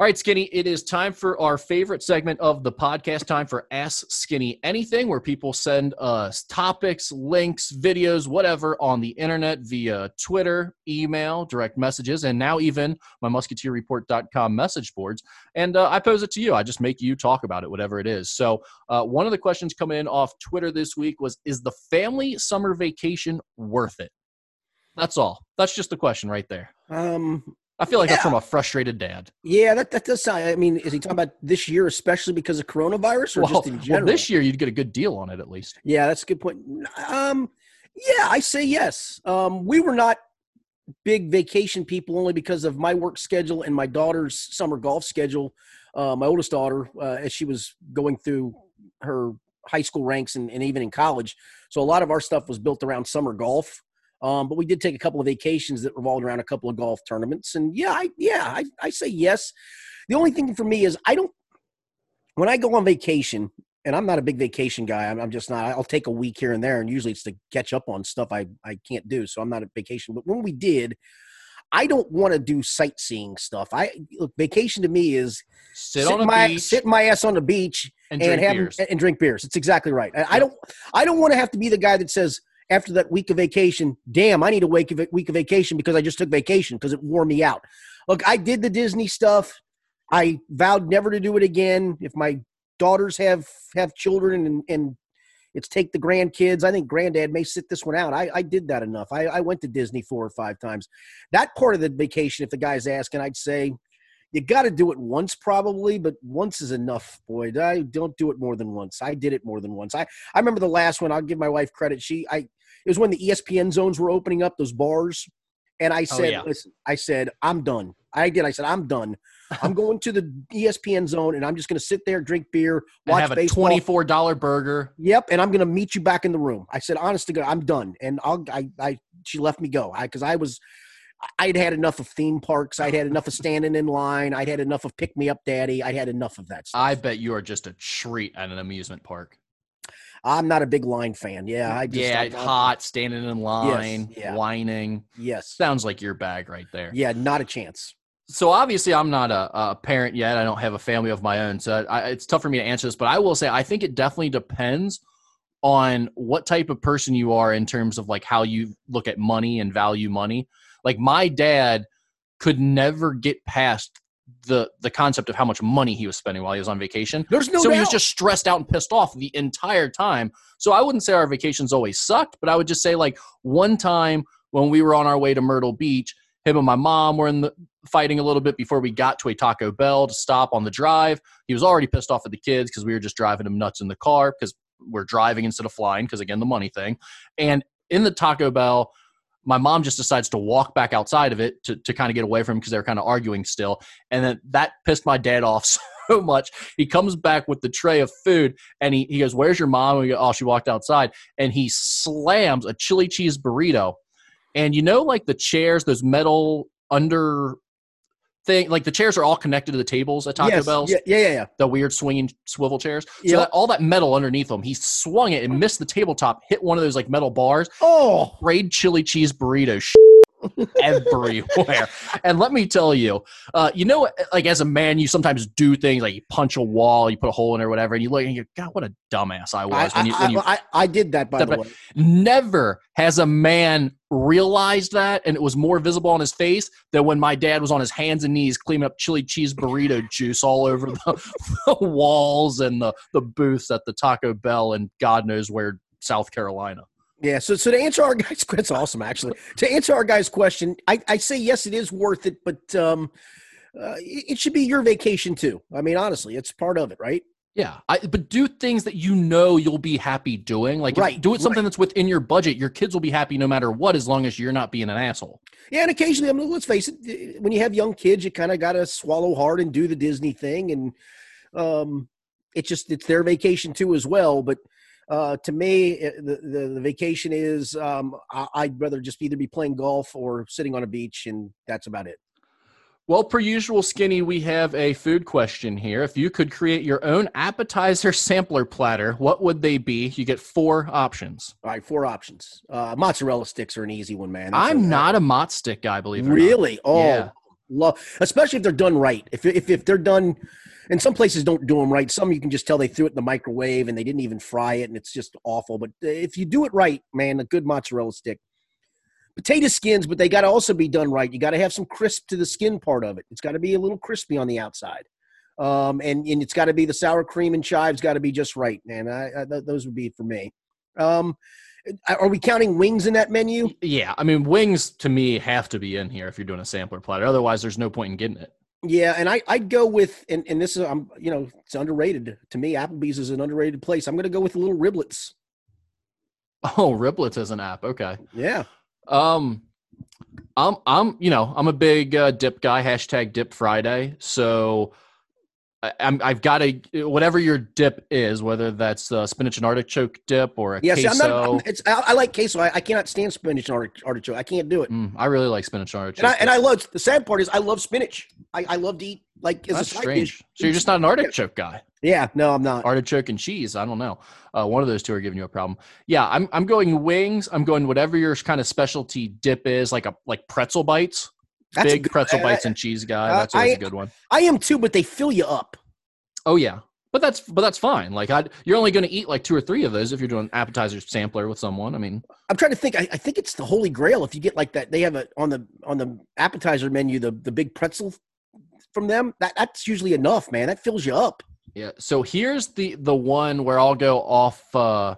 All right, Skinny, it is time for our favorite segment of the podcast, time for Ask Skinny Anything, where people send us topics, links, videos, whatever on the internet via Twitter, email, direct messages, and now even my musketeerreport.com message boards. And uh, I pose it to you. I just make you talk about it, whatever it is. So uh, one of the questions coming in off Twitter this week was Is the family summer vacation worth it? That's all. That's just the question right there. Um, I feel like Yeah. that's from a frustrated dad. yeah, that that does sound. I mean, is he talking about this year, especially because of coronavirus, or Well, just in general? well, this year you'd get a good deal on it at least. Yeah, that's a good point. Um, yeah, I say yes. Um, we were not big vacation people only because of my work schedule and my daughter's summer golf schedule. Uh, my oldest daughter, uh, as she was going through her high school ranks and, and even in college, so a lot of our stuff was built around summer golf. Um, but we did take a couple of vacations that revolved around a couple of golf tournaments, and yeah, I, yeah, I, I say yes. The only thing for me is I don't when I go on vacation, and I'm not a big vacation guy. I'm, I'm just not. I'll take a week here and there, and usually it's to catch up on stuff I I can't do. So I'm not a vacation. But when we did, I don't want to do sightseeing stuff. I look vacation to me is Sit, on my beach sit my ass on the beach and and, drink have beers. and drink beers. It's exactly right. I, I don't I don't want to have to be the guy that says after that week of vacation, damn, I need a week of week of vacation because I just took vacation because it wore me out. Look, I did the Disney stuff. I vowed never to do it again. If my daughters have have children and and it's take the grandkids. I think granddad may sit this one out. I, I did that enough. I, I went to Disney four or five times. That part of the vacation, if the guy's asking, I'd say you got to do it once probably, but once is enough, boy. I don't do it more than once. I did it more than once. I, I remember the last one. I'll give my wife credit. She I it was when the ESPN zones were opening up those bars, and I oh, said, yeah. listen, I said I'm done. I did. I said I'm done. I'm going to the ESPN zone, and I'm just going to sit there, drink beer, watch have a baseball. twenty-four dollar burger. Yep, and I'm gonna meet you back in the room. I said, honest to God, I'm done. And I'll, I, I, she let me go. I, because I was, I'd had enough of theme parks. I'd had enough of standing in line. I'd had enough of pick me up, daddy. I'd had enough of that stuff. I bet you are just a treat at an amusement park. I'm not a big line fan. Yeah, I just, yeah, hot, standing in line, yeah. whining. Yes, Sounds like your bag right there. yeah, not a chance. So obviously, I'm not a, a parent yet. I don't have a family of my own, so I, it's tough for me to answer this. But I will say, I think it definitely depends on what type of person you are in terms of like how you look at money and value money. Like my dad could never get past the the concept of how much money he was spending while he was on vacation. There's no so doubt. he was just stressed out and pissed off the entire time. So I wouldn't say our vacations always sucked, but I would just say like one time when we were on our way to Myrtle Beach, him and my mom were in the fighting a little bit before we got to a Taco Bell to stop on the drive. He was already pissed off at the kids because we were just driving him nuts in the car because we're driving instead of flying because again the money thing. And in the Taco Bell, my mom just decides to walk back outside of it to, to kind of get away from him because they were kind of arguing still. And then that pissed my dad off so much. He comes back with the tray of food and he, he goes, Where's your mom? And we go, Oh, she walked outside. And he slams a chili cheese burrito. And you know, like the chairs, those metal under thing, like the chairs are all connected to the tables at Taco yes, Bell's yeah, yeah, yeah, yeah. the weird swinging swivel chairs. So Yep. that, all that metal underneath them, he swung it and missed the tabletop, hit one of those like metal bars, Oh, sprayed chili cheese burrito everywhere. And let me tell you, uh, you know, like as a man, you sometimes do things like you punch a wall, you put a hole in it or whatever, and you look and you go, God, what a dumbass I I, was when you, I, when you I, I, I did that by That- the way. never has a man realized that and it was more visible on his face than when my dad was on his hands and knees cleaning up chili cheese burrito juice all over the, the walls and the, the booths at the taco bell and god knows where south carolina Yeah. So, so to answer our guys, that's awesome. Actually, to answer our guy's question, I, I say yes, it is worth it, but um, uh, it should be your vacation too. I mean, honestly, it's part of it, right? yeah I, but do things that you know you'll be happy doing like Right, do it something right. that's within your budget your kids will be happy no matter what as long as you're not being an asshole Yeah, and occasionally, I mean, let's face it, when you have young kids, you kind of got to swallow hard and do the Disney thing, and um, it's just it's their vacation too as well. But uh, to me, the, the the vacation is um, I'd rather just either be playing golf or sitting on a beach, and that's about it. Well, per usual, Skinny, we have a food question here. If you could create your own appetizer sampler platter, what would they be? You get four options. All right, four options. Uh, mozzarella sticks are an easy one, man. That's I'm a- not a mott stick guy, believe it or not. really. Oh, Yeah. Love, especially if they're done right. If, if if they're done, and some places don't do them right. Some you can just tell they threw it in the microwave and they didn't even fry it, and it's just awful. But if you do it right, man, a good mozzarella stick. Potato skins, but they got to also be done right. You got to have some crisp to the skin part of it. It's got to be a little crispy on the outside, um, and and it's got to be the sour cream and chives got to be just right, man. I, I, those would be for me. Um, are we counting wings in that menu? Yeah, I mean wings to me have to be in here if you're doing a sampler platter. Otherwise, there's no point in getting it. Yeah, and I I'd go with and, and this is I'm you know it's underrated to me. Applebee's is an underrated place. I'm going to go with little riblets. Oh, riblets as an app. Okay. Yeah. Um, I'm I'm you know I'm a big uh, dip guy. Hashtag Dip Friday. So I, I've got a whatever your dip is, whether that's uh, spinach and artichoke dip or a yeah, queso. See, I'm not, I'm, it's, I, I, like queso. I, I, cannot stand spinach and artichoke. I can't do it. Mm, I really like spinach and artichoke. And I, and I, love the sad part is I love spinach. I, I love to eat like as that's a side strange. Dish. So you're just not an artichoke guy. Yeah, no, I'm not. Artichoke and cheese. I don't know. Uh, one of those two are giving you a problem. Yeah, I'm I'm going wings. I'm going whatever your kind of specialty dip is, like a like pretzel bites. That's Big good, pretzel bites and cheese guy. That's always I, a good one. I am too, but they fill you up. Oh yeah, but that's but that's fine. Like i you're only going to eat like two or three of those if you're doing appetizer sampler with someone. I mean, I'm trying to think. I, I, think it's the holy grail if you get like that. They have a on the on the appetizer menu the the big pretzel from them. That that's usually enough, man. That fills you up. Yeah. So here's the the one where I'll go off uh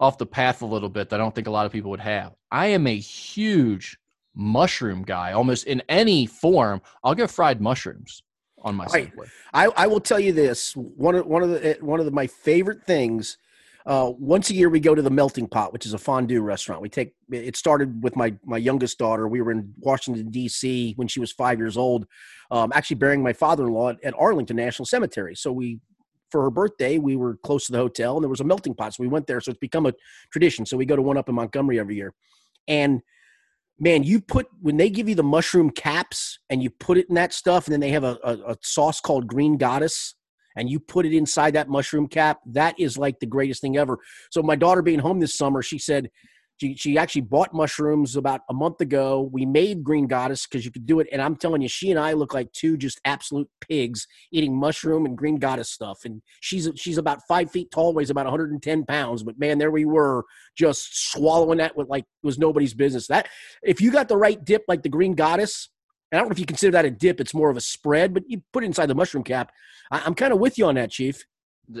off the path a little bit that I don't think a lot of people would have. I am a huge mushroom guy, almost in any form. I'll go fried mushrooms on my right. I, I will tell you this one of one of the one of the, my favorite things. Uh, once a year, we go to the Melting Pot, which is a fondue restaurant. We take it started with my my youngest daughter. We were in Washington D.C. when she was five years old, um, actually burying my father-in-law at Arlington National Cemetery. So we, for her birthday, we were close to the hotel, and there was a Melting Pot, so we went there. So it's become a tradition. So we go to one up in Montgomery every year, and man, you put when they give you the mushroom caps and you put it in that stuff, and then they have a, a, a, sauce called Green Goddess, and you put it inside that mushroom cap. That is like the greatest thing ever. So my daughter being home this summer, she said, she, she actually bought mushrooms about a month ago. We made Green Goddess because you could do it. And I'm telling you, she and I look like two just absolute pigs eating mushroom and Green Goddess stuff. And she's she's about five feet tall, weighs about 110 pounds. But man, there we were just swallowing that with like it was nobody's business. That if you got the right dip like the Green Goddess, and I don't know if you consider that a dip, it's more of a spread, but you put it inside the mushroom cap. I, I'm kind of with you on that, Chief.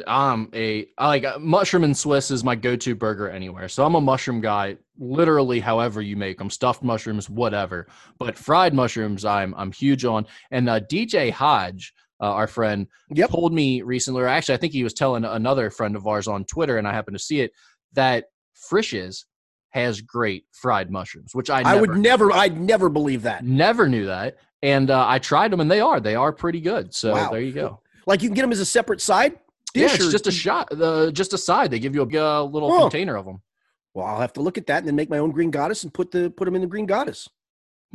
I'm a I like uh, mushroom and Swiss is my go-to burger anywhere. So I'm a mushroom guy. Literally, however you make them, stuffed mushrooms, whatever. But fried mushrooms, I'm I'm huge on. And uh, DJ Hodge, uh, our friend, yep. told me recently, or actually, I think he was telling another friend of ours on Twitter, and I happened to see it that Frisch's has great fried mushrooms, which I I would never I'd never believe that. Never knew that, and uh, I tried them, and they are they are pretty good. So wow. there you go. Like you can get them as a separate side yeah, it's or, just a shot, the just a side. They give you a, little oh. container of them. Well, I'll have to look at that and then make my own green goddess and put the put them in the green goddess.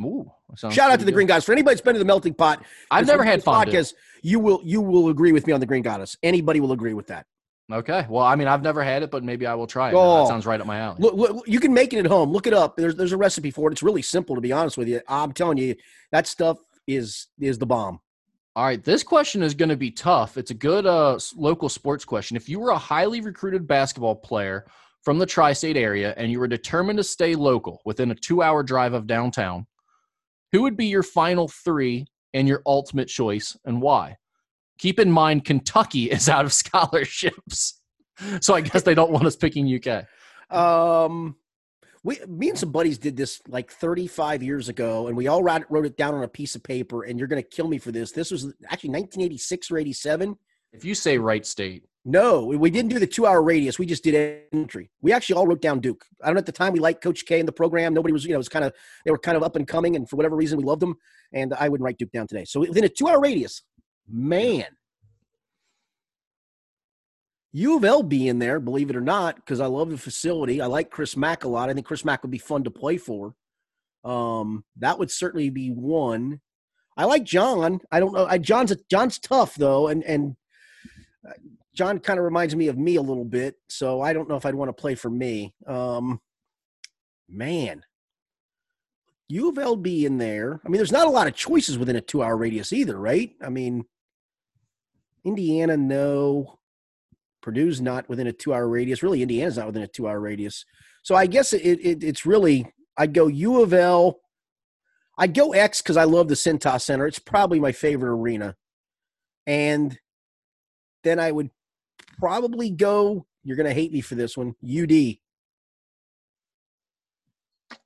Ooh, shout out to the good. green goddess for anybody that's been to the melting pot. I've never had fondue. Podcast, you will you will agree with me on the green goddess. Anybody will agree with that. Okay. Well, I mean, I've never had it, but maybe I will try it. Oh, that sounds right up my alley. Look, look, you can make it at home. Look it up. There's there's a recipe for it. It's really simple, to be honest with you. I'm telling you, that stuff is is the bomb. All right, this question is going to be tough. It's a good uh, local sports question. If you were a highly recruited basketball player from the tri state area and you were determined to stay local within a two hour drive of downtown, who would be your final three and your ultimate choice and why? Keep in mind, Kentucky is out of scholarships. So I guess they don't want us picking UK. Um, we me and some buddies did this like 35 years ago and we all wrote, wrote it down on a piece of paper and you're going to kill me for this. This was actually 1986 or 87 if you say right State. No we didn't do the two hour radius. We just did entry. We actually all wrote down duke. I don't know at the time we liked coach k in the program. Nobody was you know it was kind of they were kind of up and coming and for whatever reason we loved them and i wouldn't write duke down today. So within a two hour radius man U of L be in there, believe it or not, because I love the facility. I like Chris Mack a lot. I think Chris Mack would be fun to play for. Um, that would certainly be one. I like John. I don't know. I, John's a, John's tough though, and and uh, John kind of reminds me of me a little bit. So I don't know if I'd want to play for me. Um, man, U of L be in there. I mean, there's not a lot of choices within a two hour radius either, right? I mean, Indiana, no. Purdue's not within a two hour radius. Really, Indiana's not within a two hour radius. So I guess it, it, it's really, I'd go U of L. I'd go X because I love the Cintas Center. It's probably my favorite arena. And then I would probably go, you're going to hate me for this one, UD.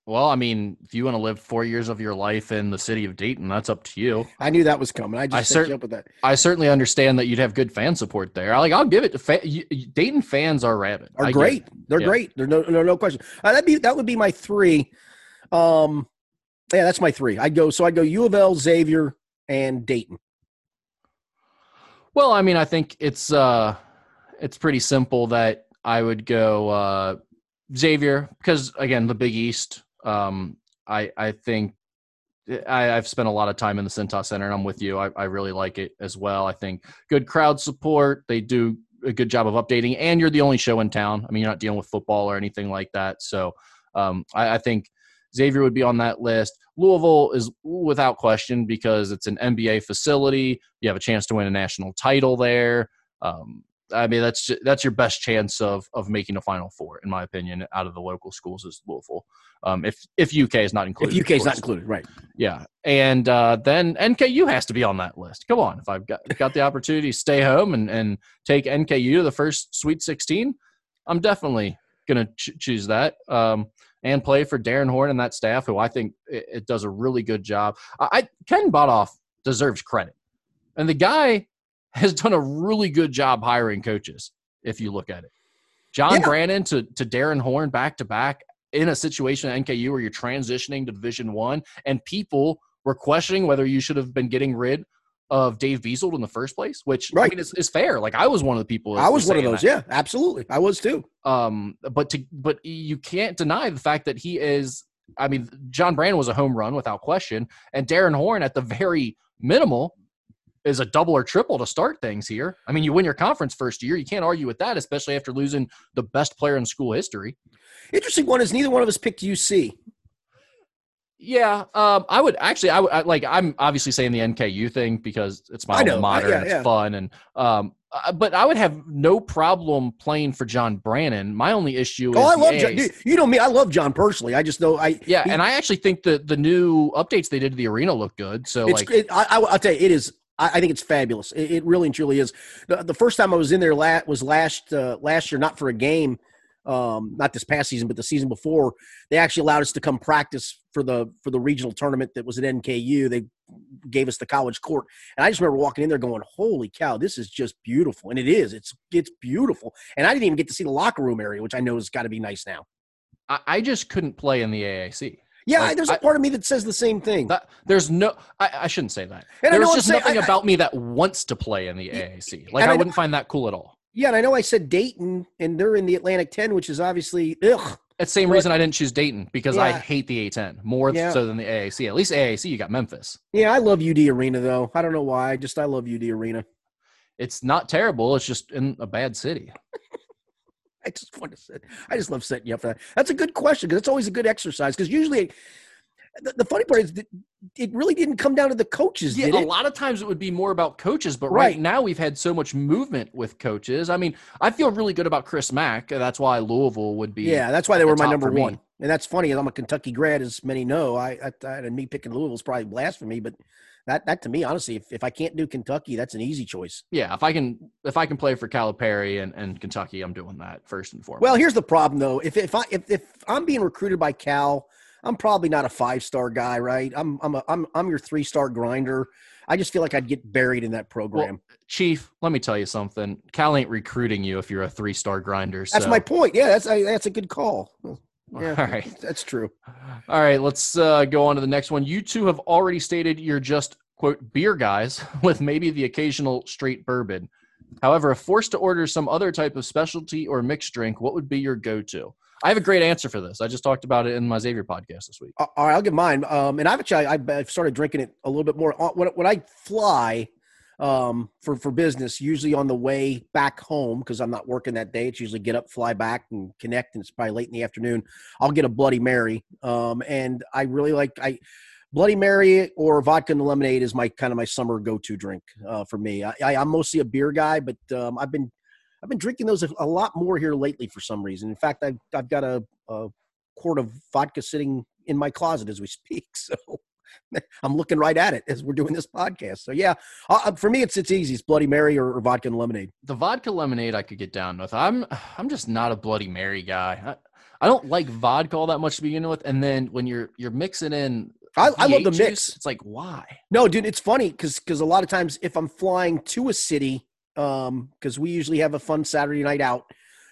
Well, I mean, if you want to live four years of your life in the city of Dayton, that's up to you. I knew that was coming. I just I cer- up with that. I certainly understand that you'd have good fan support there. I like, I'll give it to fa- you, Dayton fans are rabid. Are I great. They're Yeah. great. There's no, no no question. Uh, that'd be that would be my three. Um, yeah, that's my three. I'd go. So I'd go U of L, Xavier, and Dayton. Well, I mean, I think it's uh, it's pretty simple that I would go uh, Xavier because again, the Big East. Um, I I think I, I've spent a lot of time in the Cintas Center, and I'm with you. I, I really like it as well. I think good crowd support. They do a good job of updating, and you're the only show in town. I mean, you're not dealing with football or anything like that. So um, I, I think Xavier would be on that list. Louisville is without question because it's an NBA facility. You have a chance to win a national title there. Um, I mean, that's that's your best chance of of making a Final Four, in my opinion, out of the local schools is Louisville. Um, if if UK is not included, If UK is not included, right? Yeah, and uh, then NKU has to be on that list. Come on, if I've got got the opportunity to stay home and and take NKU to the first Sweet 16, I'm definitely gonna ch- choose that. Um, and play for Darrin Horn and that staff, who I think it, it does a really good job. I, I Ken Bothof deserves credit, and the guy has done a really good job hiring coaches. If you look at it, John Yeah. Brannen to to Darrin Horn back to back in a situation at NKU where you're transitioning to Division One, and people were questioning whether you should have been getting rid of Dave Bezold in the first place, which I Right. mean is, is fair. Like I was one of the people. I was one of those. that. Yeah, absolutely. I was too. Um, but to but you can't deny the fact that he is. I mean, John Brand was a home run without question, and Darrin Horn at the very minimal is a double or triple to start things here. I mean, you win your conference first year, you can't argue with that, especially after losing the best player in school history. Interesting one is neither one of us picked UC. Yeah, um, I would actually. I would I, like. I'm obviously saying the NKU thing because it's my alma mater yeah, and it's yeah. fun, and um, uh, but I would have no problem playing for John Brannen. My only issue Oh, is I the love. John. dude, You know me. I love John personally. I just know I. Yeah, he- and I actually think that the new updates they did to the arena look good. So It's. like, It, I, I, I'll tell you, it is. I, I think it's fabulous. It, it really and truly is. The, the first time I was in there la- was last uh, last year, not for a game, um, not this past season, but the season before. They actually allowed us to come practice for the for the regional tournament that was at NKU. They gave us the college court, and I just remember walking in there going, "Holy cow, this is just beautiful!" And it is. It's it's beautiful. And I didn't even get to see the locker room area, which I know has got to be nice now. I, I just couldn't play in the AAC. Yeah, Like, there's a I- part of me that says the same thing. That there's no. I, I shouldn't say that. And There's just saying- nothing I- about me that wants to play in the AAC. Like I, wouldn't find that cool at all. Yeah, and I know I said Dayton, and they're in the Atlantic 10, which is obviously ugh. It's the same But- reason I didn't choose Dayton because I hate the A10 more Yeah. so than the AAC. At least AAC, you got Memphis. Yeah, I love UD Arena though. I don't know why. Just I love UD Arena. It's not terrible. It's just in a bad city. I just want to. I just love setting you up for that. That's a good question because it's always a good exercise. Because usually, eh, the, the funny part is that it really didn't come down to the coaches, Yeah, did a lot of times it would be more about coaches, but right. Right. now we've had so much movement with coaches. I mean, I feel really good about Chris Mack. That's why Louisville would be. Yeah, that's why they at were the my number one. And that's funny. I'm a Kentucky grad, as many know. I, I, I and me picking Louisville is probably blasphemy, but that that to me, honestly, if, if I can't do Kentucky, that's an easy choice. Yeah, if I can, if I can play for Calipari and, and Kentucky, I'm doing that first and foremost. Well, here's the problem though. If if I if, if I'm being recruited by Cal, I'm probably not a five star guy, right? I'm I'm a, I'm I'm your three star grinder. I just feel like I'd get buried in that program. Chief, let me tell you something. Cal ain't recruiting you if you're a three star grinder. that's so- my point. Yeah, that's I, that's a good call. Yeah, All right. that's true. All right, let's uh, go on to the next one. You two have already stated you're just quote beer guys with maybe the occasional straight bourbon. However, if forced to order some other type of specialty or mixed drink, what would be your go-to? I have a great answer for this. I just talked about it in my Xavier podcast this week. All right, I'll give mine. Um, and I've actually I've I've started drinking it a little bit more. Uh, When when I fly, um, for for business. Usually on the way back home because I'm not working that day. It's usually get up, fly back, and connect. And it's probably late in the afternoon. I'll get a Bloody Mary, um, and I really like I. Bloody Mary or vodka and lemonade is my kind of my summer go-to drink uh, for me. I, I, am mostly a beer guy, but um, I've been I've been drinking those a, lot more here lately for some reason. In fact, I've I've got a, a quart of vodka sitting in my closet as we speak. So I'm looking right at it as we're doing this podcast. So yeah, uh, for me, it's it's easy. It's Bloody Mary or, or, vodka and lemonade. The vodka lemonade I could get down with. I'm I'm just not a Bloody Mary guy. I, I don't like vodka all that much to begin with, and then when you're you're mixing in. I, I love the mix. It's like why? No, dude, it's funny because because a lot of times if I'm flying to a city, um, because we usually have a fun Saturday night out,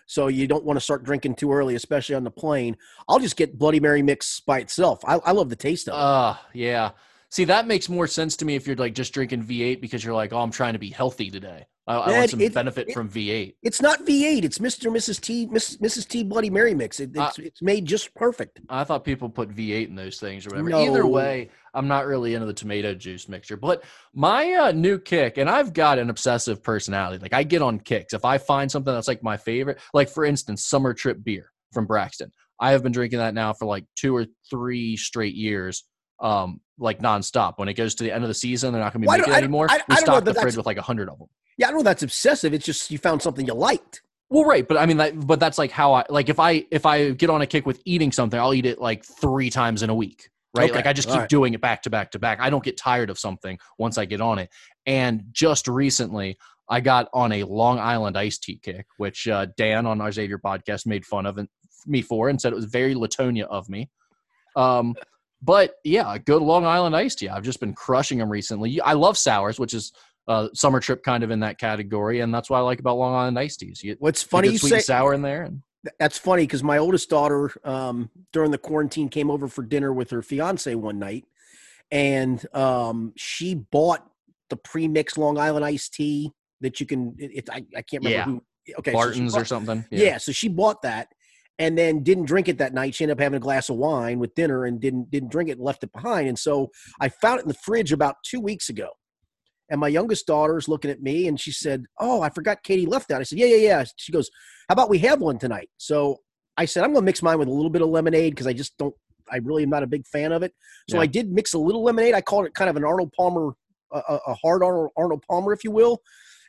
so you don't want to start drinking too early, especially on the plane. I'll just get Bloody Mary mix by itself. I, I love the taste of it. Uh, yeah. See, that makes more sense to me if you're like just drinking V8 because you're like, oh, I'm trying to be healthy today. I, I want some it, benefit it, from V8. It's not V8. It's Mr. and Mrs. T, Miss, Mrs. T Bloody Mary mix. It, it's, uh, it's made just perfect. I thought people put V8 in those things or whatever. No. Either way, I'm not really into the tomato juice mixture. But my uh, new kick, and I've got an obsessive personality. Like I get on kicks. If I find something that's like my favorite, like for instance, Summer Trip beer from Braxton. I have been drinking that now for like two or three straight years um, like nonstop. When it goes to the end of the season, they're not going to be making it anymore. I, I, we stock the fridge with like a hundred of them. Yeah, I don't know that's obsessive. It's just you found something you liked. Well, right, but I mean, that, but that's like how I like if I if I get on a kick with eating something, I'll eat it like three times in a week, right? Okay. Like I just keep right. doing it back to back to back. I don't get tired of something once I get on it. And just recently, I got on a Long Island iced tea kick, which uh, Dan on our Xavier podcast made fun of and, me for and said it was very Latonia of me. Um, but yeah, good Long Island iced tea. I've just been crushing them recently. I love sours, which is uh, summer trip kind of in that category, and that's what I like about Long Island iced teas. You get, What's funny, you, sweet say, and sour in there. And, that's funny because my oldest daughter um, during the quarantine came over for dinner with her fiance one night, and um, she bought the pre-mixed Long Island iced tea that you can. It, it I, I, can't remember yeah. who. Okay, Barton's so or something. Yeah. yeah, so she bought that, and then didn't drink it that night. She ended up having a glass of wine with dinner and didn't didn't drink it and left it behind. And so I found it in the fridge about two weeks ago. And my youngest daughter's looking at me and she said, Oh, I forgot Katie left that. I said, Yeah, yeah, yeah. She goes, How about we have one tonight? So I said, I'm gonna mix mine with a little bit of lemonade because I just don't I really am not a big fan of it. So yeah. I did mix a little lemonade. I called it kind of an Arnold Palmer, a, a hard Arnold, Arnold Palmer, if you will.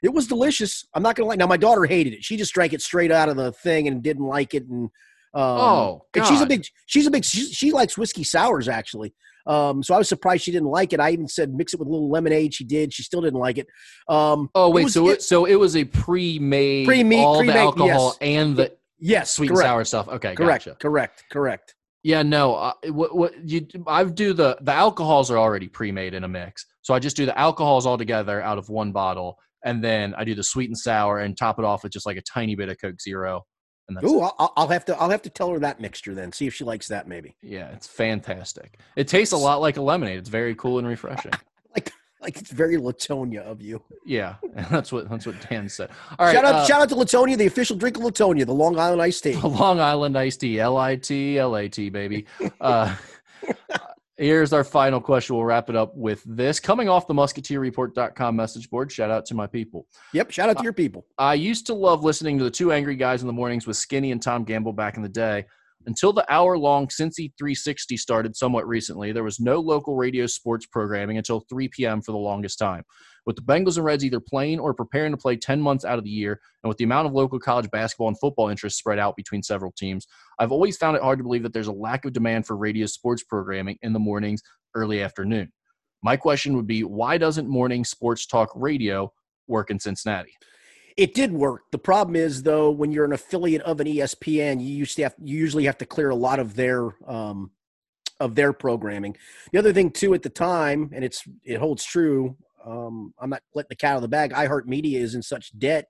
It was delicious. I'm not gonna lie. Now my daughter hated it. She just drank it straight out of the thing and didn't like it. And um, oh, God. and she's a big, she's a big, she, she likes whiskey sours actually. Um, so I was surprised she didn't like it. I even said mix it with a little lemonade. She did. She still didn't like it. Um, oh wait, it was, so it, so it was a pre-made, pre-made, all pre-made, the alcohol yes. and the yes, sweet correct. and sour stuff. Okay, correct, gotcha. correct, correct. Yeah, no. Uh, what what you I do the the alcohols are already pre-made in a mix, so I just do the alcohols all together out of one bottle, and then I do the sweet and sour and top it off with just like a tiny bit of Coke Zero. Ooh, I'll, I'll, have to I'll have to tell her that mixture then. See if she likes that maybe. Yeah, it's fantastic. It tastes a lot like a lemonade. It's very cool and refreshing. like like it's very Latonia of you. Yeah, that's what that's what Dan said. All right, shout out uh, shout out to Latonia, the official drink of Latonia, the Long Island iced tea. The Long Island iced tea, L I T L A T, baby. Uh, Here's our final question. We'll wrap it up with this. Coming off the musketeerreport.com message board, shout out to my people. Yep, shout out to your people. I used to love listening to the two angry guys in the mornings with Skinny and Tom Gamble back in the day. Until the hour long Cincy 360 started somewhat recently, there was no local radio sports programming until 3 p.m. for the longest time. With the Bengals and Reds either playing or preparing to play 10 months out of the year, and with the amount of local college basketball and football interest spread out between several teams, I've always found it hard to believe that there's a lack of demand for radio sports programming in the mornings, early afternoon. My question would be why doesn't morning sports talk radio work in Cincinnati? It did work. The problem is though, when you're an affiliate of an ESPN, you usually have you usually have to clear a lot of their um, of their programming. The other thing too, at the time, and it's it holds true. Um, I'm not letting the cat out of the bag. iHeartMedia is in such debt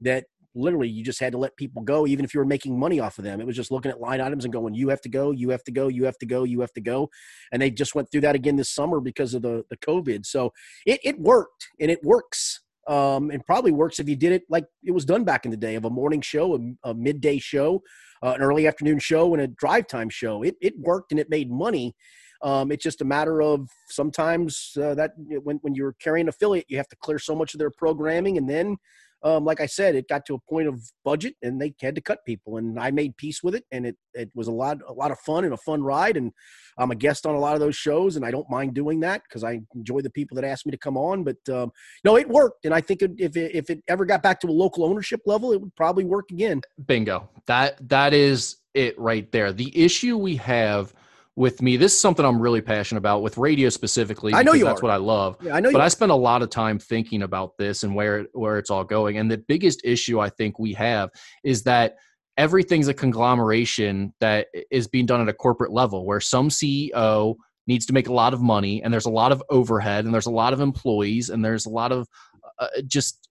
that literally you just had to let people go, even if you were making money off of them. It was just looking at line items and going, "You have to go, you have to go, you have to go, you have to go," and they just went through that again this summer because of the the COVID. So it it worked and it works um, and probably works if you did it like it was done back in the day of a morning show, a, a midday show, uh, an early afternoon show, and a drive time show. It, it worked and it made money. Um, it's just a matter of sometimes uh, that when, when you're carrying affiliate, you have to clear so much of their programming. And then, um, like I said, it got to a point of budget and they had to cut people. And I made peace with it. And it, it was a lot, a lot of fun and a fun ride. And I'm a guest on a lot of those shows and I don't mind doing that because I enjoy the people that ask me to come on. But um, no, it worked. And I think it, if, it, if it ever got back to a local ownership level, it would probably work again. Bingo. That, that is it right there. The issue we have with me. This is something I'm really passionate about with radio specifically. I know you that's are. what I love. Yeah, I know but I spend a lot of time thinking about this and where where it's all going. And the biggest issue I think we have is that everything's a conglomeration that is being done at a corporate level where some CEO needs to make a lot of money and there's a lot of overhead and there's a lot of employees and there's a lot of uh, just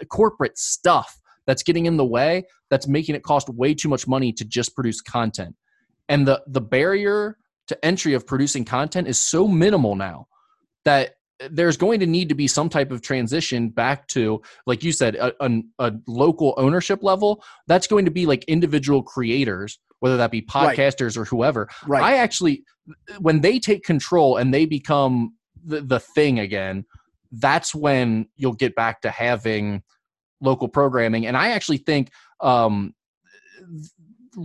uh, corporate stuff that's getting in the way that's making it cost way too much money to just produce content and the the barrier to entry of producing content is so minimal now that there's going to need to be some type of transition back to like you said a, a, a local ownership level that's going to be like individual creators whether that be Right. podcasters or whoever Right. i actually when they take control and they become the, the thing again that's when you'll get back to having local programming and i actually think um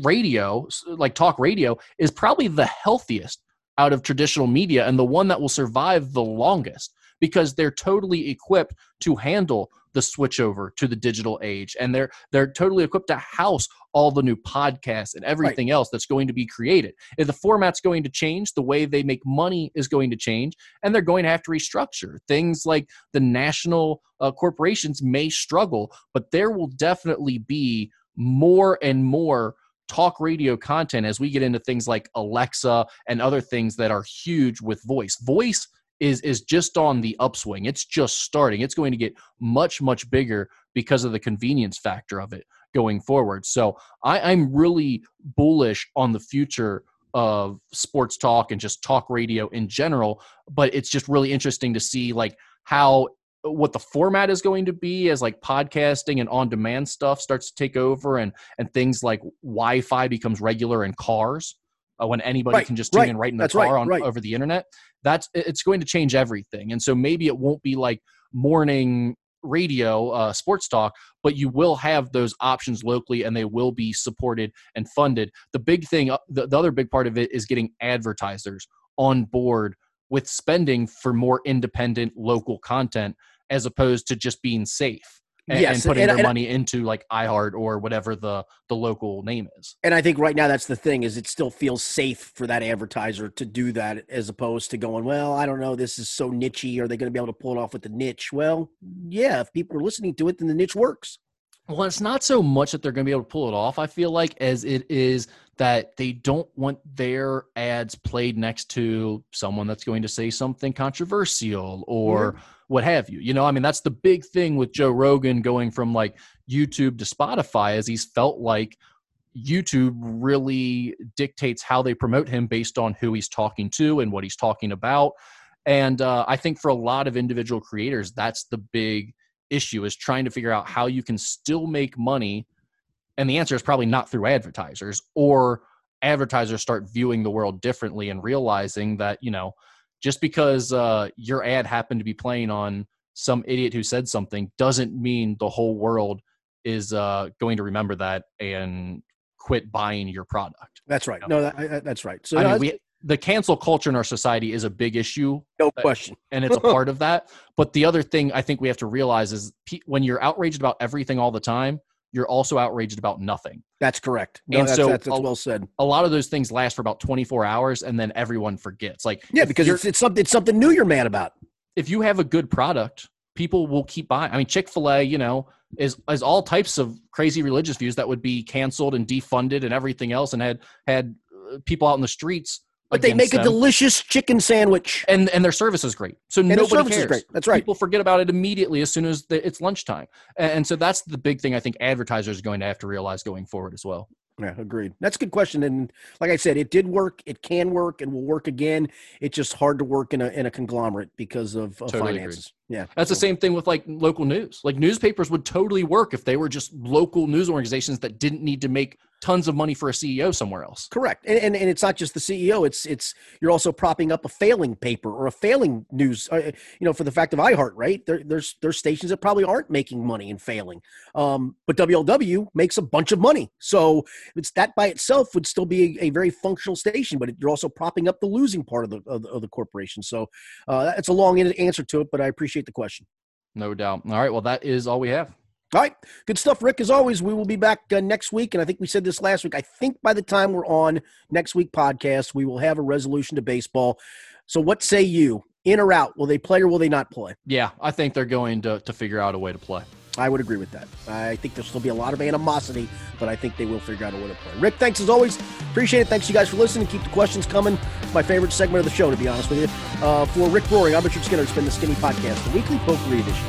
radio like talk radio is probably the healthiest out of traditional media and the one that will survive the longest because they're totally equipped to handle the switchover to the digital age and they're they're totally equipped to house all the new podcasts and everything else that's going to be created. If the format's going to change the way they make money is going to change and they're going to have to restructure. Things like the national uh, corporations may struggle but there will definitely be more and more talk radio content as we get into things like Alexa and other things that are huge with voice. Voice is is just on the upswing. It's just starting. It's going to get much much bigger because of the convenience factor of it going forward. So I, I'm really bullish on the future of sports talk and just talk radio in general. But it's just really interesting to see like how what the format is going to be as like podcasting and on demand stuff starts to take over and and things like wi-fi becomes regular in cars uh, when anybody Right, can just tune right. in right in the That's car right, on over the internet that's it's going to change everything. And so maybe it won't be like morning radio uh, sports talk but you will have those options locally and they will be supported and funded. The big thing uh, the, the other big part of it is getting advertisers on board with spending for more independent local content as opposed to just being safe and, Yes, and putting and- their and- money into like iHeart or whatever the the local name is. And I think right now that's the thing is it still feels safe for that advertiser to do that as opposed to going, well, I don't know, this is so nichey. Are they going to be able to pull it off with the niche? Well, yeah, if people are listening to it, then the niche works. Well, it's not so much that they're going to be able to pull it off. I feel like as it is that they don't want their ads played next to someone that's going to say something controversial or mm-hmm. What have you. You know, I mean, that's the big thing with Joe Rogan going from like YouTube to Spotify, as he's felt like YouTube really dictates how they promote him based on who he's talking to and what he's talking about. And uh, I think for a lot of individual creators, that's the big issue is trying to figure out how you can still make money. And the answer is probably not through advertisers or advertisers start viewing the world differently and realizing that, you know, just because uh, your ad happened to be playing on some idiot who said something doesn't mean the whole world is uh, going to remember that and quit buying your product. That's right. Yeah. No, that, I- that's right. So I mean, we, the cancel culture in our society is a big issue no question. and it's a part of that. But the other thing I think we have to realize is pe- when you're outraged about everything all the time, you're also outraged about nothing. That's correct. No, And that's, so that's, that's a- well said. A lot of those things last for about 24 hours and then everyone forgets. Like Yeah, because it's, it's something it's something new you're mad about. if you have a good product, people will keep buying. I mean, Chick Fil A, you know, is is all types of crazy religious views that would be canceled and defunded and everything else, and had had uh, people out in the streets. But they make against a delicious chicken sandwich. and and their service is great. So And nobody cares. great. That's right. People forget about it immediately as soon as the, it's lunchtime, and, so that's the big thing I think advertisers are going to have to realize going forward as well. Yeah, agreed. That's a good question. And like I said, it did work. It can work and will work again. It's just hard to work in a in a conglomerate because of, of Totally finances. Yeah. That's the same thing with like local news. Like newspapers would totally work if they were just local news organizations that didn't need to make tons of money for a CEO somewhere else. Correct, and, and and it's not just the CEO. It's it's you're also propping up a failing paper or a failing news. Uh, you know, for the fact of iHeart, right? There, there's there's stations that probably aren't making money and failing, um, but WLW makes a bunch of money. So it's that by itself would still be a, a very functional station, but you're also propping up the losing part of the of the, of the corporation. So uh, it's a long answer to it, but I appreciate the question. No doubt. All right. Well, that is all we have. All right. Good stuff, Rick. As always, we will be back uh, next week. And I think we said this last week. I think by the time we're on next week podcast, we will have a resolution to baseball. So, what say you? In or out? Will they play or will they not play? Yeah, I think they're going to, to figure out a way to play. I would agree with that. I think there'll still be a lot of animosity, but I think they will figure out a way to play. Rick, thanks as always. Appreciate it. Thanks you guys for listening. Keep the questions coming. My favorite segment of the show, to be honest with you. Uh, for Rick Broering, I'm Richard Skinner. It's been the Skinny Podcast, the weekly poker edition.